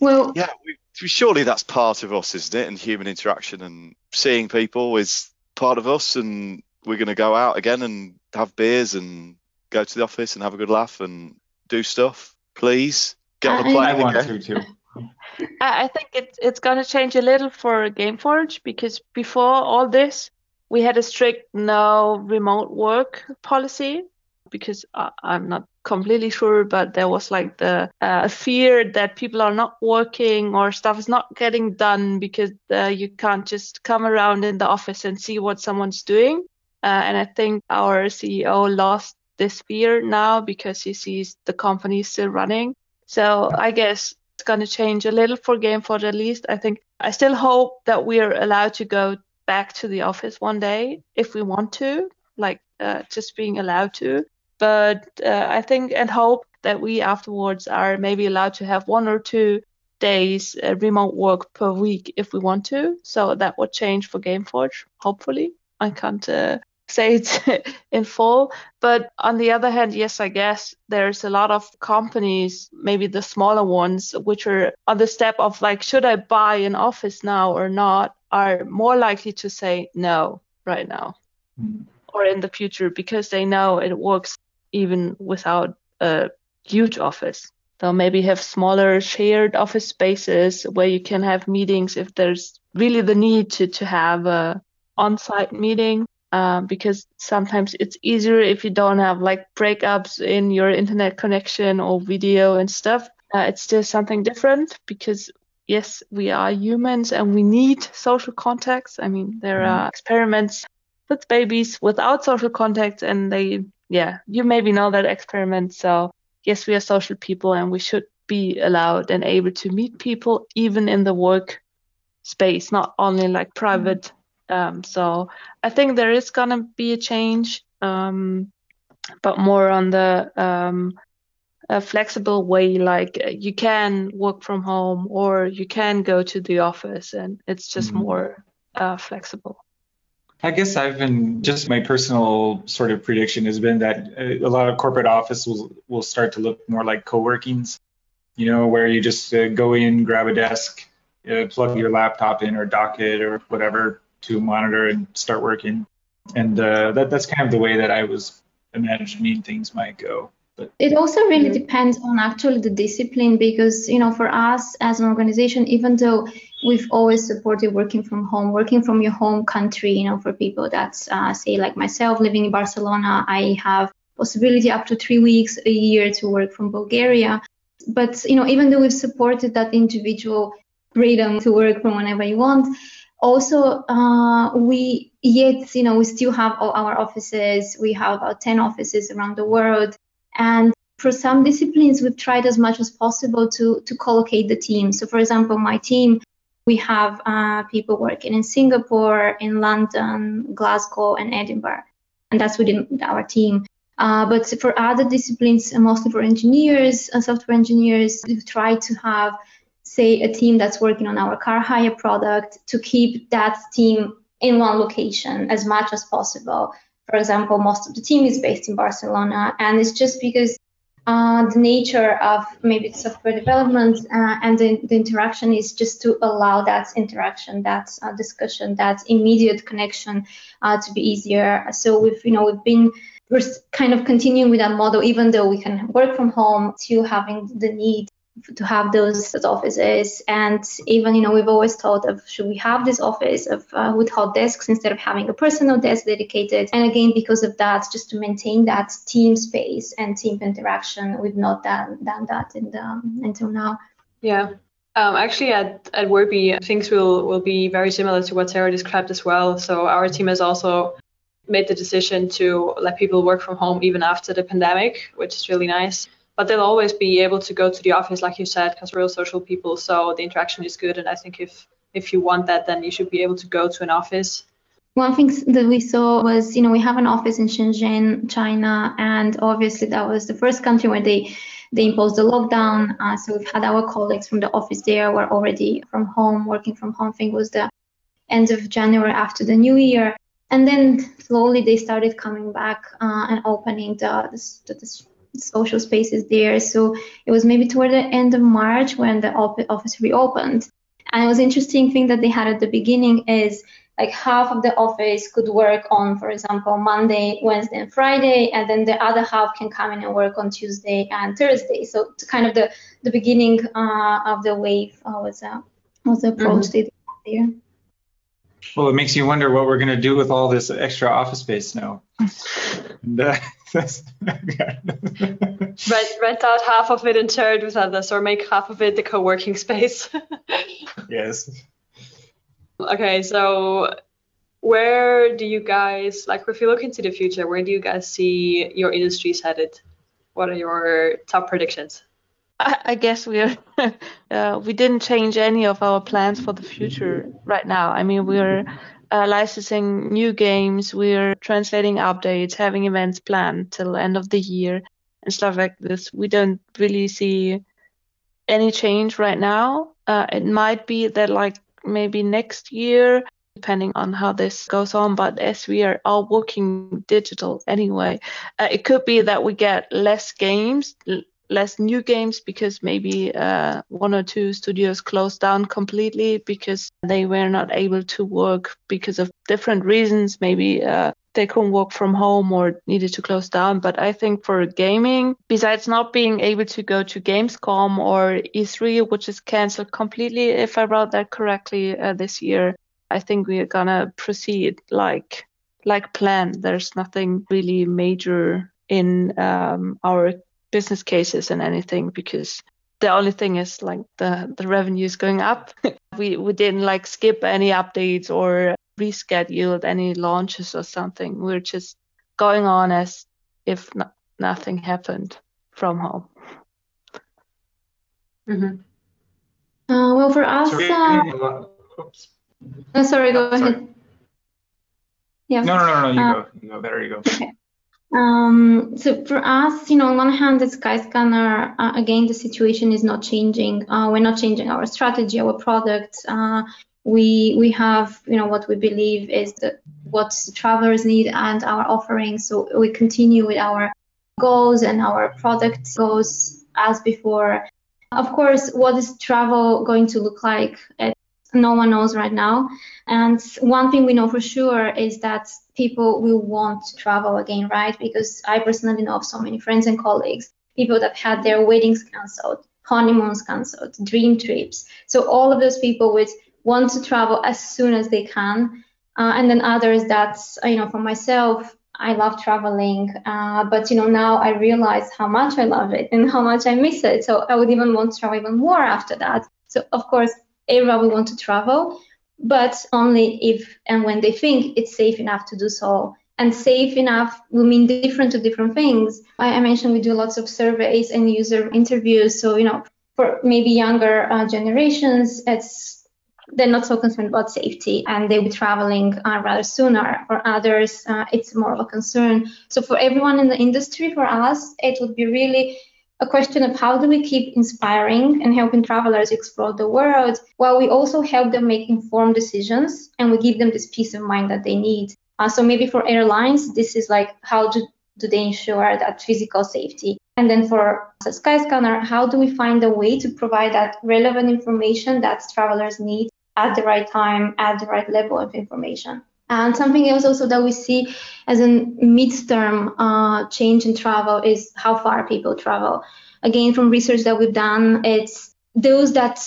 well, yeah, we, surely that's part of us, isn't it? And human interaction and seeing people is part of us. And we're going to go out again and have beers and go to the office and have a good laugh and do stuff. Please get on a plane. I want to too. *laughs* I think it's it's going to change a little for Gameforge because before all this, we had a strict no remote work policy because I, am not completely sure, but there was like the uh, fear that people are not working or stuff is not getting done because uh, you can't just come around in the office and see what someone's doing. Uh, and I think our CEO lost this fear now because he sees the company still running. So I guess it's going to change a little for Gameforge at least. I think I still hope that we are allowed to go back to the office one day if we want to, like uh, just being allowed to. But uh, I think and hope that we afterwards are maybe allowed to have one or two days uh, remote work per week if we want to. So that would change for Gameforge, hopefully. I can't uh, say it *laughs* in full. But on the other hand, yes, I guess there's a lot of companies, maybe the smaller ones, which are on the step of like, should I buy an office now or not, are more likely to say no right now mm-hmm. or in the future because they know it works even without a huge office. So maybe have smaller shared office spaces where you can have meetings if there's really the need to, to have a on-site meeting. Uh, because sometimes it's easier if you don't have like breakups in your internet connection or video and stuff. Uh, it's still something different because yes, we are humans and we need social contacts. I mean, there mm-hmm. are experiments with babies without social contacts and they yeah, you maybe know that experiment. So yes, we are social people and we should be allowed and able to meet people even in the work space, not only like private. Um, so I think there is gonna be a change, um, but more on the um, a flexible way, like uh, you can work from home or you can go to the office, and it's just mm-hmm. more uh, flexible. I guess I've been just my personal sort of prediction has been that uh, a lot of corporate office will will start to look more like co-workings, you know, where you just uh, go in, grab a desk, uh, plug your laptop in or dock it or whatever to monitor and start working. And uh, that that's kind of the way that I was imagining things might go. But it also really yeah. depends on actually the discipline because you know for us as an organization, even though we've always supported working from home, working from your home country, you know, for people that uh, say like myself living in Barcelona, I have possibility up to three weeks a year to work from Bulgaria. But you know, even though we've supported that individual freedom to work from whenever you want, also uh, we yet you know we still have all our offices. We have about 10 offices around the world, and for some disciplines, we've tried as much as possible to to collocate the team. So, for example, my team we have uh, people working in Singapore, in London, Glasgow, and Edinburgh, and that's within our team. Uh, but for other disciplines, mostly for engineers and software engineers, we've tried to have, say, a team that's working on our car hire product to keep that team in one location as much as possible. For example, most of the team is based in Barcelona, and it's just because uh, the nature of maybe software development uh, and the, the, interaction is just to allow that interaction, that uh, discussion, that immediate connection uh, to be easier. So we've, you know, we've been we're kind of continuing with that model, even though we can work from home, to having the need to have those offices. And even, you know, we've always thought of should we have this office of uh, with hot desks instead of having a personal desk dedicated. And again, because of that, just to maintain that team space and team interaction, we've not done, done that in the, until now. Yeah. Um, actually, at, at Worpy, things will, will be very similar to what Sarah described as well. So our team has also made the decision to let people work from home even after the pandemic, which is really nice but they'll always be able to go to the office, like you said, because we're real social people. So the interaction is good, and I think if if you want that, then you should be able to go to an office. One thing that we saw was, you know, we have an office in Shenzhen, China, and obviously that was the first country where they they imposed the lockdown. Uh, so we've had our colleagues from the office there were already from home, working from home. I think was the end of January after the new year. And then slowly they started coming back uh, and opening the, the, the, social spaces there. So it was maybe toward the end of March when the office reopened. And it was interesting thing that they had at the beginning is like half of the office could work on, for example, Monday, Wednesday, and Friday, and then the other half can come in and work on Tuesday and Thursday. So kind of the the beginning uh, of the wave uh, was uh, was the approach mm-hmm. they did there. Well, it makes you wonder what we're going to do with all this extra office space now. *laughs* and, uh, *laughs* *laughs* rent, rent out half of it and share it with others, or make half of it the co-working space. yes. Okay, so where do you guys like if you look into the future? Where do you guys see your industries headed? What are your top predictions? I, guess we are. *laughs* uh, we didn't change any of our plans for the future right now. I mean, we're uh, licensing new games. We're translating updates, having events planned till end of the year and stuff like this. We don't really see any change right now. Uh, it might be that like maybe next year, depending on how this goes on. But as we are all working digital anyway, uh, it could be that we get less games, less new games because maybe uh, one or two studios closed down completely because they were not able to work because of different reasons. Maybe uh, they couldn't work from home or needed to close down. But I think for gaming, besides not being able to go to Gamescom or E3, which is cancelled completely, if I wrote that correctly uh, this year, I think we are gonna proceed like like planned. There's nothing really major in um, our business cases and anything because the only thing is like the the revenue is going up. *laughs* we we didn't like skip any updates or rescheduled any launches or something. We're just going on as if no, nothing happened from home. Mm-hmm. Uh, well, for us, sorry, uh, oh, sorry go sorry. ahead. Yeah. No, no, no, no. You uh, go. You go. There you go. Okay. Um, so for us, you know, on one hand, the Skyscanner, uh, again, the situation is not changing. Uh, we're not changing our strategy, our product. Uh, we we have, you know, what we believe is that what travelers need and our offering. So we continue with our goals and our product goals as before. Of course, what is travel going to look like? It, no one knows right now. And one thing we know for sure is that people will want to travel again, right? Because I personally know of so many friends and colleagues, people that have had their weddings canceled, honeymoons canceled, dream trips. So all of those people would want to travel as soon as they can. Uh, and then others that, you know, for myself, I love traveling, uh, but you know now I realize how much I love it and how much I miss it. So I would even want to travel even more after that. So of course, everyone we want to travel, but only if and when they think it's safe enough to do so. And safe enough will mean different to different things. I, I mentioned we do lots of surveys and user interviews. So you know, for maybe younger uh, generations, it's they're not so concerned about safety and they'll be traveling uh, rather sooner. For others, uh, it's more of a concern. So for everyone in the industry, for us, it would be really a question of how do we keep inspiring and helping travelers explore the world while we also help them make informed decisions and we give them this peace of mind that they need. Uh, so maybe for airlines, this is like how do, do they ensure that physical safety? And then for the Skyscanner, how do we find a way to provide that relevant information that travelers need at the right time, at the right level of information? And something else also that we see as a midterm uh, change in travel is how far people travel. Again, from research that we've done, it's those that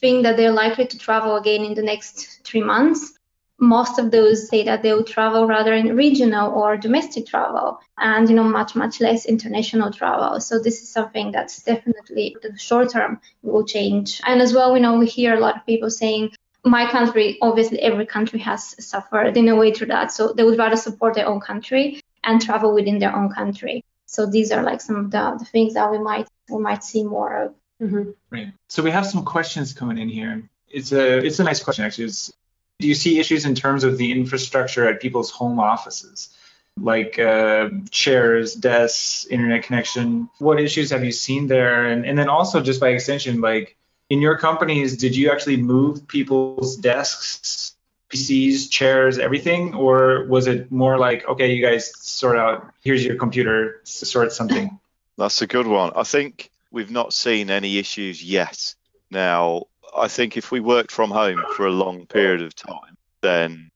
think that they're likely to travel again in the next three months. Most of those say that they will travel rather in regional or domestic travel and you know much much less international travel. So this is something that's definitely the short term will change. And as well, we know we hear a lot of people saying my country, obviously, every country has suffered in a way through that. So they would rather support their own country and travel within their own country. So these are like some of the, the things that we might we might see more of. Mm-hmm. Right. So we have some questions coming in here. It's a it's a nice question actually. It's, do you see issues in terms of the infrastructure at people's home offices? like uh, chairs, desks, internet connection. What issues have you seen there? And, and then also, just by extension, like in your companies, did you actually move people's desks, PCs, chairs, everything, or was it more like, okay, you guys sort out, here's your computer, sort something? That's a good one. I think we've not seen any issues yet. Now, I think if we worked from home for a long period of time, then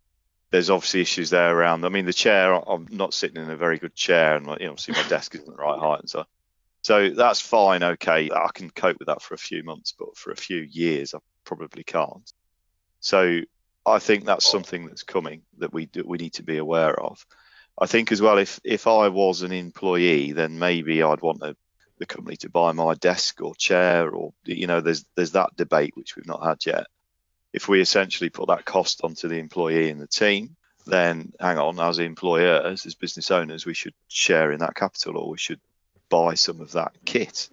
there's obviously issues there around. I mean, the chair, I'm not sitting in a very good chair, and you know, see my desk isn't the right height and so. So that's fine, okay. I can cope with that for a few months, but for a few years, I probably can't. So I think that's something that's coming that we do, we need to be aware of. I think as well, if if I was an employee, then maybe I'd want a, the company to buy my desk or chair, or you know, there's there's that debate which we've not had yet. If we essentially put that cost onto the employee and the team, then hang on, as employers, as business owners, we should share in that capital, or we should buy some of that kit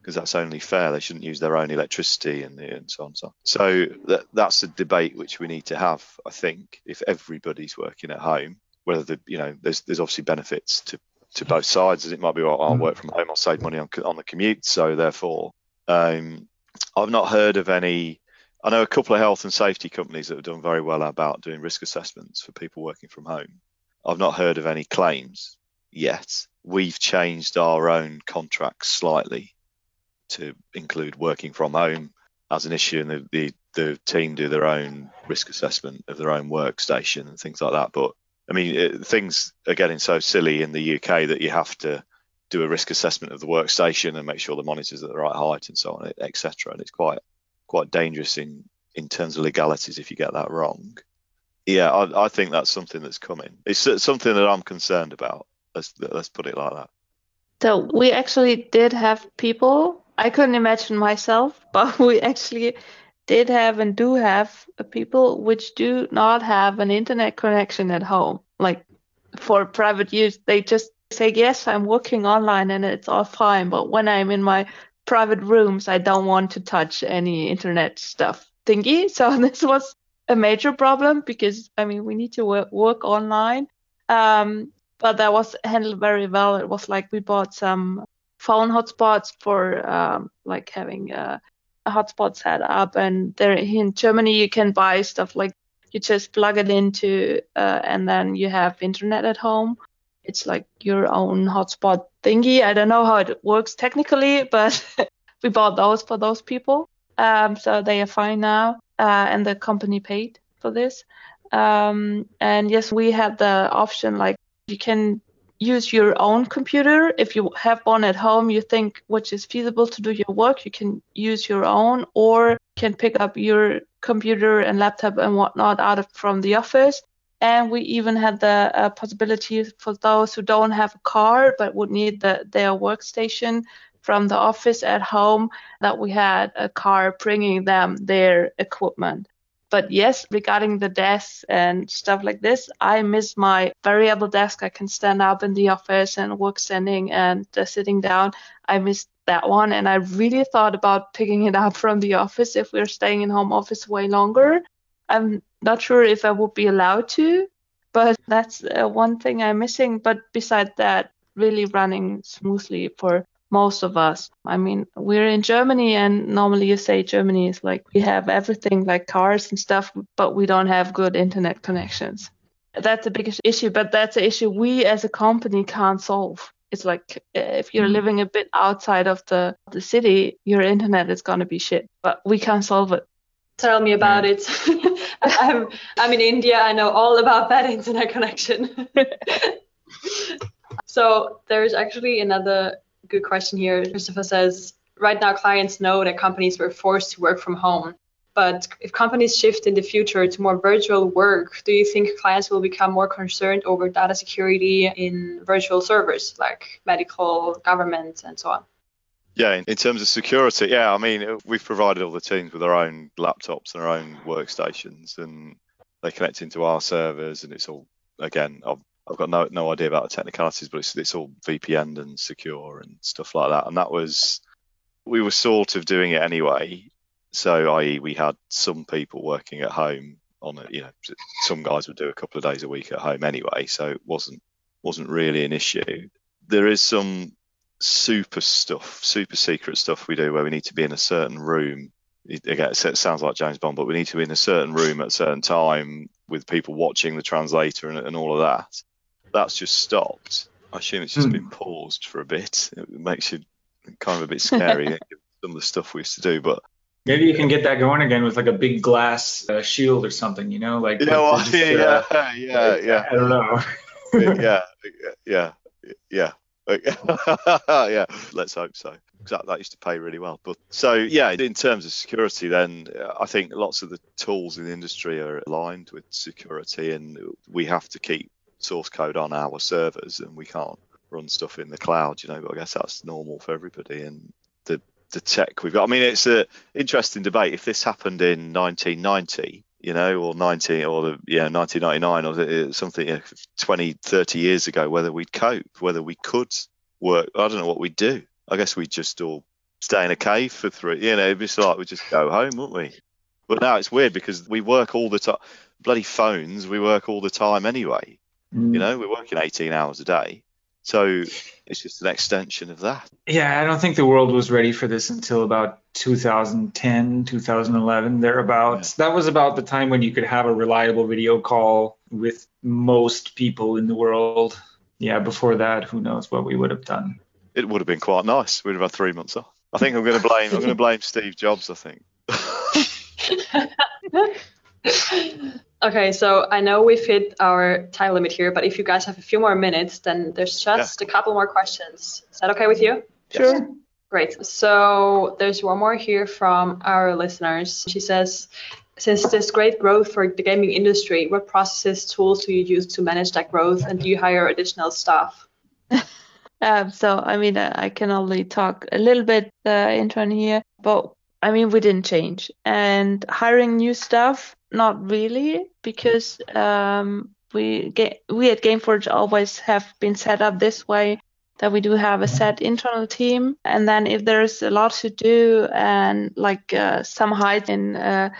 because that's only fair. They shouldn't use their own electricity and, and so on and so on. So that, that's a debate which we need to have. I think if everybody's working at home, whether the you know there's there's obviously benefits to to both sides. As it might be, well, I'll work from home, I'll save money on on the commute. So therefore, um, I've not heard of any. I know a couple of health and safety companies that have done very well about doing risk assessments for people working from home. I've not heard of any claims yet. We've changed our own contracts slightly to include working from home as an issue, and the, the, the team do their own risk assessment of their own workstation and things like that. But I mean, it, things are getting so silly in the UK that you have to do a risk assessment of the workstation and make sure the monitors at the right height and so on, etc. And it's quite quite dangerous in in terms of legalities if you get that wrong. Yeah, I, I think that's something that's coming. It's uh, something that I'm concerned about. Let's let's put it like that. So we actually did have people. I couldn't imagine myself, *laughs* but we actually did have and do have people which do not have an internet connection at home, like for private use. They just say yes, I'm working online and it's all fine. But when I'm in my private rooms, I don't want to touch any internet stuff thingy. *laughs* So this was a major problem because I mean we need to work, work online. Um, but that was handled very well. It was like we bought some phone hotspots for um, like having a, a hotspot set up, and there in Germany you can buy stuff like you just plug it into uh, and then you have internet at home. It's like your own hotspot thingy. I don't know how it works technically, but *laughs* we bought those for those people. Um, so they are fine now, uh, and the company paid for this. Um, and yes, we had the option like you can use your own computer. If you have one at home you think which is feasible to do your work you can use your own or can pick up your computer and laptop and whatnot out of from the office. And we even had the uh, possibility for those who don't have a car but would need the, their workstation from the office at home that we had a car bringing them their equipment but yes, regarding the desk and stuff like this, I miss my variable desk. I can stand up in the office and work standing and uh, sitting down. I miss that one. And I really thought about picking it up from the office if we're staying in home office way longer. I'm not sure if I would be allowed to, but that's uh, one thing I'm missing. But besides that, really running smoothly for most of us. I mean, we're in Germany, and normally you say Germany is like we have everything like cars and stuff, but we don't have good internet connections. That's a big issue, but that's an issue we as a company can't solve. It's like if you're mm living a bit outside of the, the city, your internet is going to be shit, but we can't solve it. Tell me about it. *laughs* I'm, I'm in India. I know all about bad internet connection. *laughs* so there's actually another good question here. Christopher says, right now clients know that companies were forced to work from home. But if companies shift in the future to more virtual work, do you think clients will become more concerned over data security in virtual servers like medical, government, and so on? Yeah, in, terms of security, yeah, I mean, uh, we've provided all the teams with their own laptops and their own workstations, and they connect into our servers, and it's all again I've got no no idea about the technicalities, but it's it's all VPN and secure and stuff like that. And that was we were sort of doing it anyway. So, i.e., we had some people working at home on it. You know, some guys would do a couple of days a week at home anyway, so it wasn't wasn't really an issue. There is some super stuff, super secret stuff we do where we need to be in a certain room. Again, it sounds like James Bond, but we need to be in a certain room at a certain time with people watching the translator and, and all of that that's just stopped. I assume it's just mm. been paused for a bit. It makes you kind of a bit scary. *laughs* some of the stuff we used to do, but maybe you can get that going again with like a big glass uh, shield or something. You know, like you know, just, yeah, uh, yeah, yeah. I don't know. *laughs* yeah, yeah, yeah. yeah, *laughs* let's hope so. That, that used to pay really well. But so yeah, in terms of security, then I think lots of the tools in the industry are aligned with security, and we have to keep source code on our servers and we can't run stuff in the cloud, you know, but I guess that's normal for everybody. And the the tech we've got, I mean, it's an interesting debate. If this happened in 1990, you know, or 19 or the, yeah, 1999 or eh, something, you know, 20, 30 years ago, whether we'd cope, whether we could work, I don't know what we'd do. I guess we'd just all stay in a cave for three, you know, it'd be like we'd just go home, wouldn't we? But now it's weird because we work all the time. Bloody phones, we work all the time anyway. Mm. You know, we're working 18 hours a day. So it's just an extension of that. Yeah, I don't think the world was ready for this until about 2010, 2011, thereabouts. Yeah. That was about the time when you could have a reliable video call with most people in the world. Yeah, before that, who knows what we would have done. It would have been quite nice. We'd have had three months off. I think I'm going to blame. I'm going to blame Steve Jobs. I think. *laughs* *laughs* *laughs* Okay, so I know we've hit our time limit here, but if you guys have a few more minutes, then there's just yeah. a couple more questions. Is that okay with you? Sure. Great. So there's one more here from our listeners. She says, since there's great growth for the gaming industry, what processes, tools do you use to manage that growth, and do you hire additional staff? *laughs* um, so, I mean, I can only talk a little bit uh, intern here, but I mean, we didn't change. And hiring new staff, not really, because um, we get, we at Gameforge always have been set up this way that we do have a set internal team. And then if there's a lot to do and like uh, some height in uh,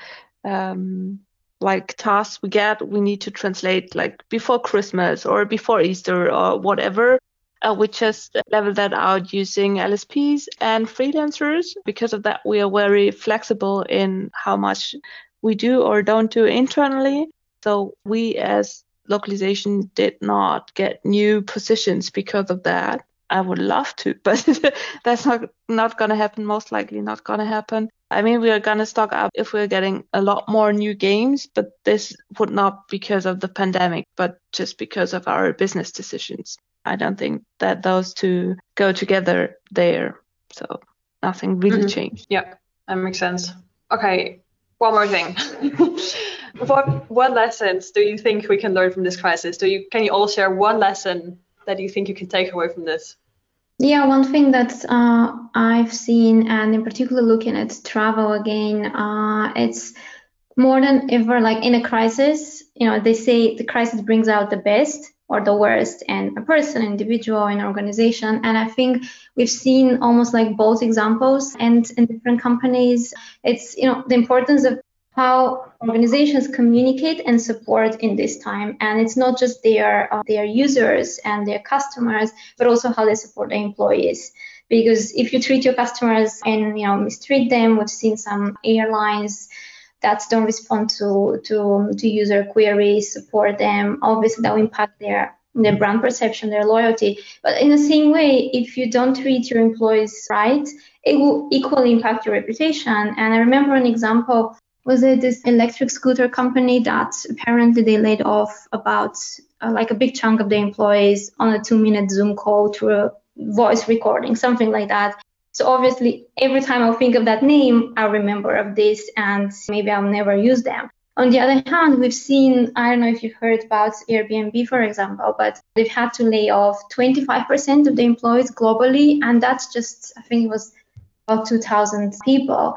um, like tasks we get, we need to translate like before Christmas or before Easter or whatever. Uh, we just level that out using LSPs and freelancers. Because of that, we are very flexible in how much we do or don't do internally. So we as localization did not get new positions because of that. I would love to, *laughs* but *laughs* that's not not gonna happen. Most likely not gonna happen. I mean, we are gonna stock up if we're getting a lot more new games, but this would not because of the pandemic, but just because of our business decisions. I don't think that those two go together there. So nothing really mm-hmm. changed. Yeah, that makes sense. Okay, one more thing. *laughs* what what lessons do you think we can learn from this crisis? Do you can you all share one lesson that you think you can take away from this? Yeah, one thing that uh, I've seen, and in particular looking at travel again, uh, it's more than ever like in a crisis. You know, they say the crisis brings out the best or the worst in a person, individual, an organization. And I think we've seen almost like both examples and in different companies. It's you know the importance of how organizations communicate and support in this time and it's not just their uh, their users and their customers but also how they support their employees because if you treat your customers and you know mistreat them we've seen some airlines that don't respond to to to user queries support them. Obviously that will impact their their brand perception their loyalty. But in the same way if you don't treat your employees right it will equally impact your reputation. And i remember an example was it this electric scooter company that apparently they laid off about uh, like a big chunk of the employees on a two minute Zoom call through a voice recording, something like that. So obviously, every time I think of that name, I remember of this, and maybe I'll never use them. On the other hand, we've seen, I don't know if you've heard about Airbnb, for example, but they've had to lay off 25% of the employees globally, and that's just, I think it was about 2,000 people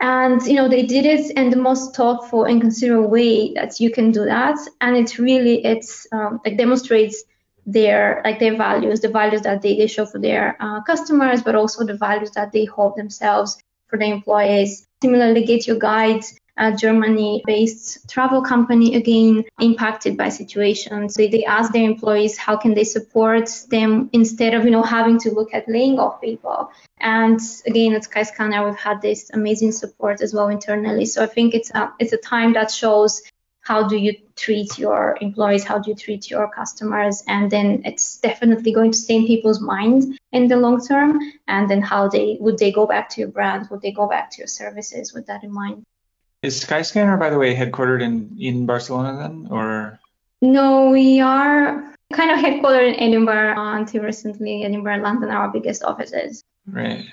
and you know they did it in the most thoughtful and considerate way that you can do that and it's really it's um, like demonstrates their like their values the values that they, they show for their uh, customers but also the values that they hold themselves for their employees similarly GetYourGuide's a Germany-based travel company again impacted by situations. They, they ask their employees how can they support them instead of you know having to look at laying off people. And again, at Skyscanner, we've had this amazing support as well internally. So I think it's a, it's a time that shows how do you treat your employees how do you treat your customers and then it's definitely going to stay in people's minds in the long term and then how they would they go back to your brand would they go back to your services with that in mind is Skyscanner, by the way, headquartered in, in Barcelona then, or? No, we are kind of headquartered in Edinburgh until recently. Edinburgh and London are our biggest offices. Right.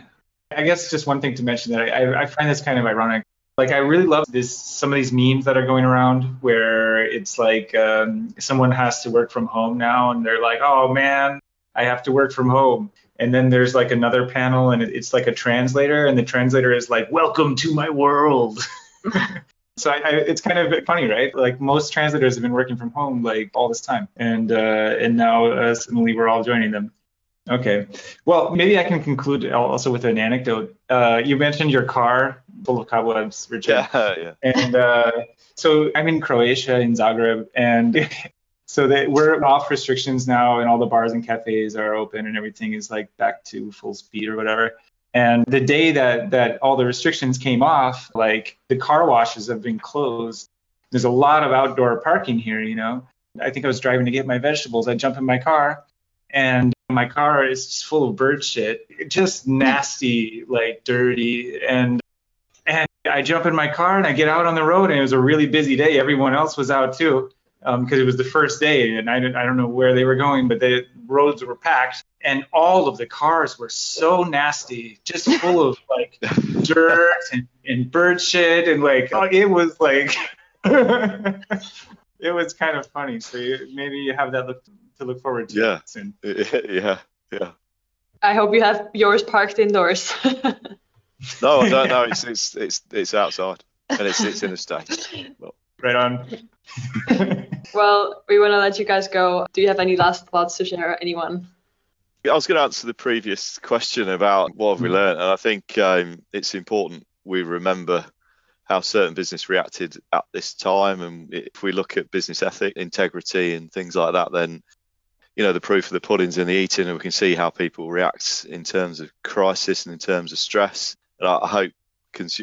I guess just one thing to mention that I, I find this kind of ironic. Like I really love this some of these memes that are going around where it's like um, someone has to work from home now and they're like, oh man, I have to work from home. And then there's like another panel and it's like a translator and the translator is like, welcome to my world. *laughs* so I, I, it's kind of funny, right? Like most translators have been working from home like all this time, and uh, and now uh, suddenly we're all joining them. Okay, well maybe I can conclude also with an anecdote. Uh, you mentioned your car full of cobwebs, Richard. Yeah, *laughs* yeah. And uh, so I'm in Croatia in Zagreb, and *laughs* so that we're off restrictions now, and all the bars and cafes are open, and everything is like back to full speed or whatever. And the day that that all the restrictions came off, like the car washes have been closed. There's a lot of outdoor parking here, you know. I think I was driving to get my vegetables. I jump in my car and my car is just full of bird shit. Just nasty, like dirty and and I jump in my car and I get out on the road and it was a really busy day. Everyone else was out too because um, it was the first day and I, I don't know where they were going, but the roads were packed and all of the cars were so nasty, just full of *laughs* like dirt and, and bird shit and like oh, it was like *laughs* it was kind of funny. So you, maybe you have that look to look forward to yeah. soon. *laughs* Yeah, yeah. I hope you have yours parked indoors. No, I don't know. *laughs* It's it's it's it's outside and it's it's in a state. Well, right on. *laughs* well, we want to let you guys go. Do you have any last thoughts to share, anyone? I was going to answer the previous question about what have we mm. learned, and I think um, it's important we remember how certain business reacted at this time. And if we look at business ethic, integrity, and things like that, then you know the proof of the pudding's in the eating, and we can see how people react in terms of crisis and in terms of stress. And I, hope,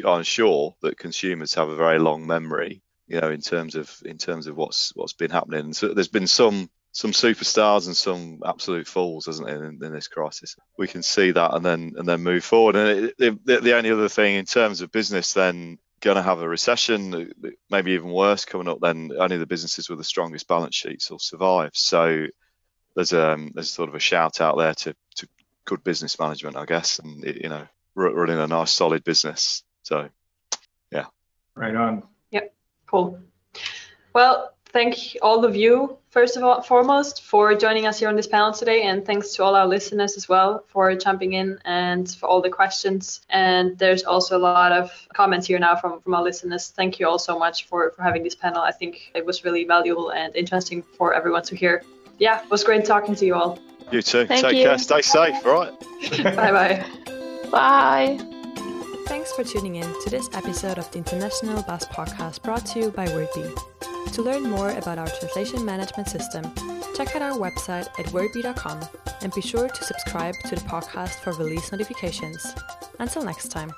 I'm sure that consumers have a very long memory, you know, in terms of in terms of what's what's been happening. So there's been some some superstars and some absolute fools, hasn't it, in, in, this crisis? We can see that and then and then move forward. And it, the, the only other thing in terms of business, then going to have a recession, maybe even worse coming up, then only the businesses with the strongest balance sheets will survive. So there's um there's sort of a shout out there to, to good business management, I guess, and you know running a nice solid business. So yeah, right on. Yep, cool. Well, thank all of you first of all foremost for joining us here on this panel today and thanks to all our listeners as well for jumping in and for all the questions. And there's also a lot of comments here now from from our listeners. Thank you all so much for for having this panel. I think it was really valuable and interesting for everyone to hear. Yeah it was great talking to you all. You too. Thank take you. care. Stay safe all right? *laughs* Bye bye bye Thanks for tuning in to this episode of the International Bus Podcast brought to you by Wordbee. To learn more about our translation management system, check out our website at wordbee.com and be sure to subscribe to the podcast for release notifications. Until next time.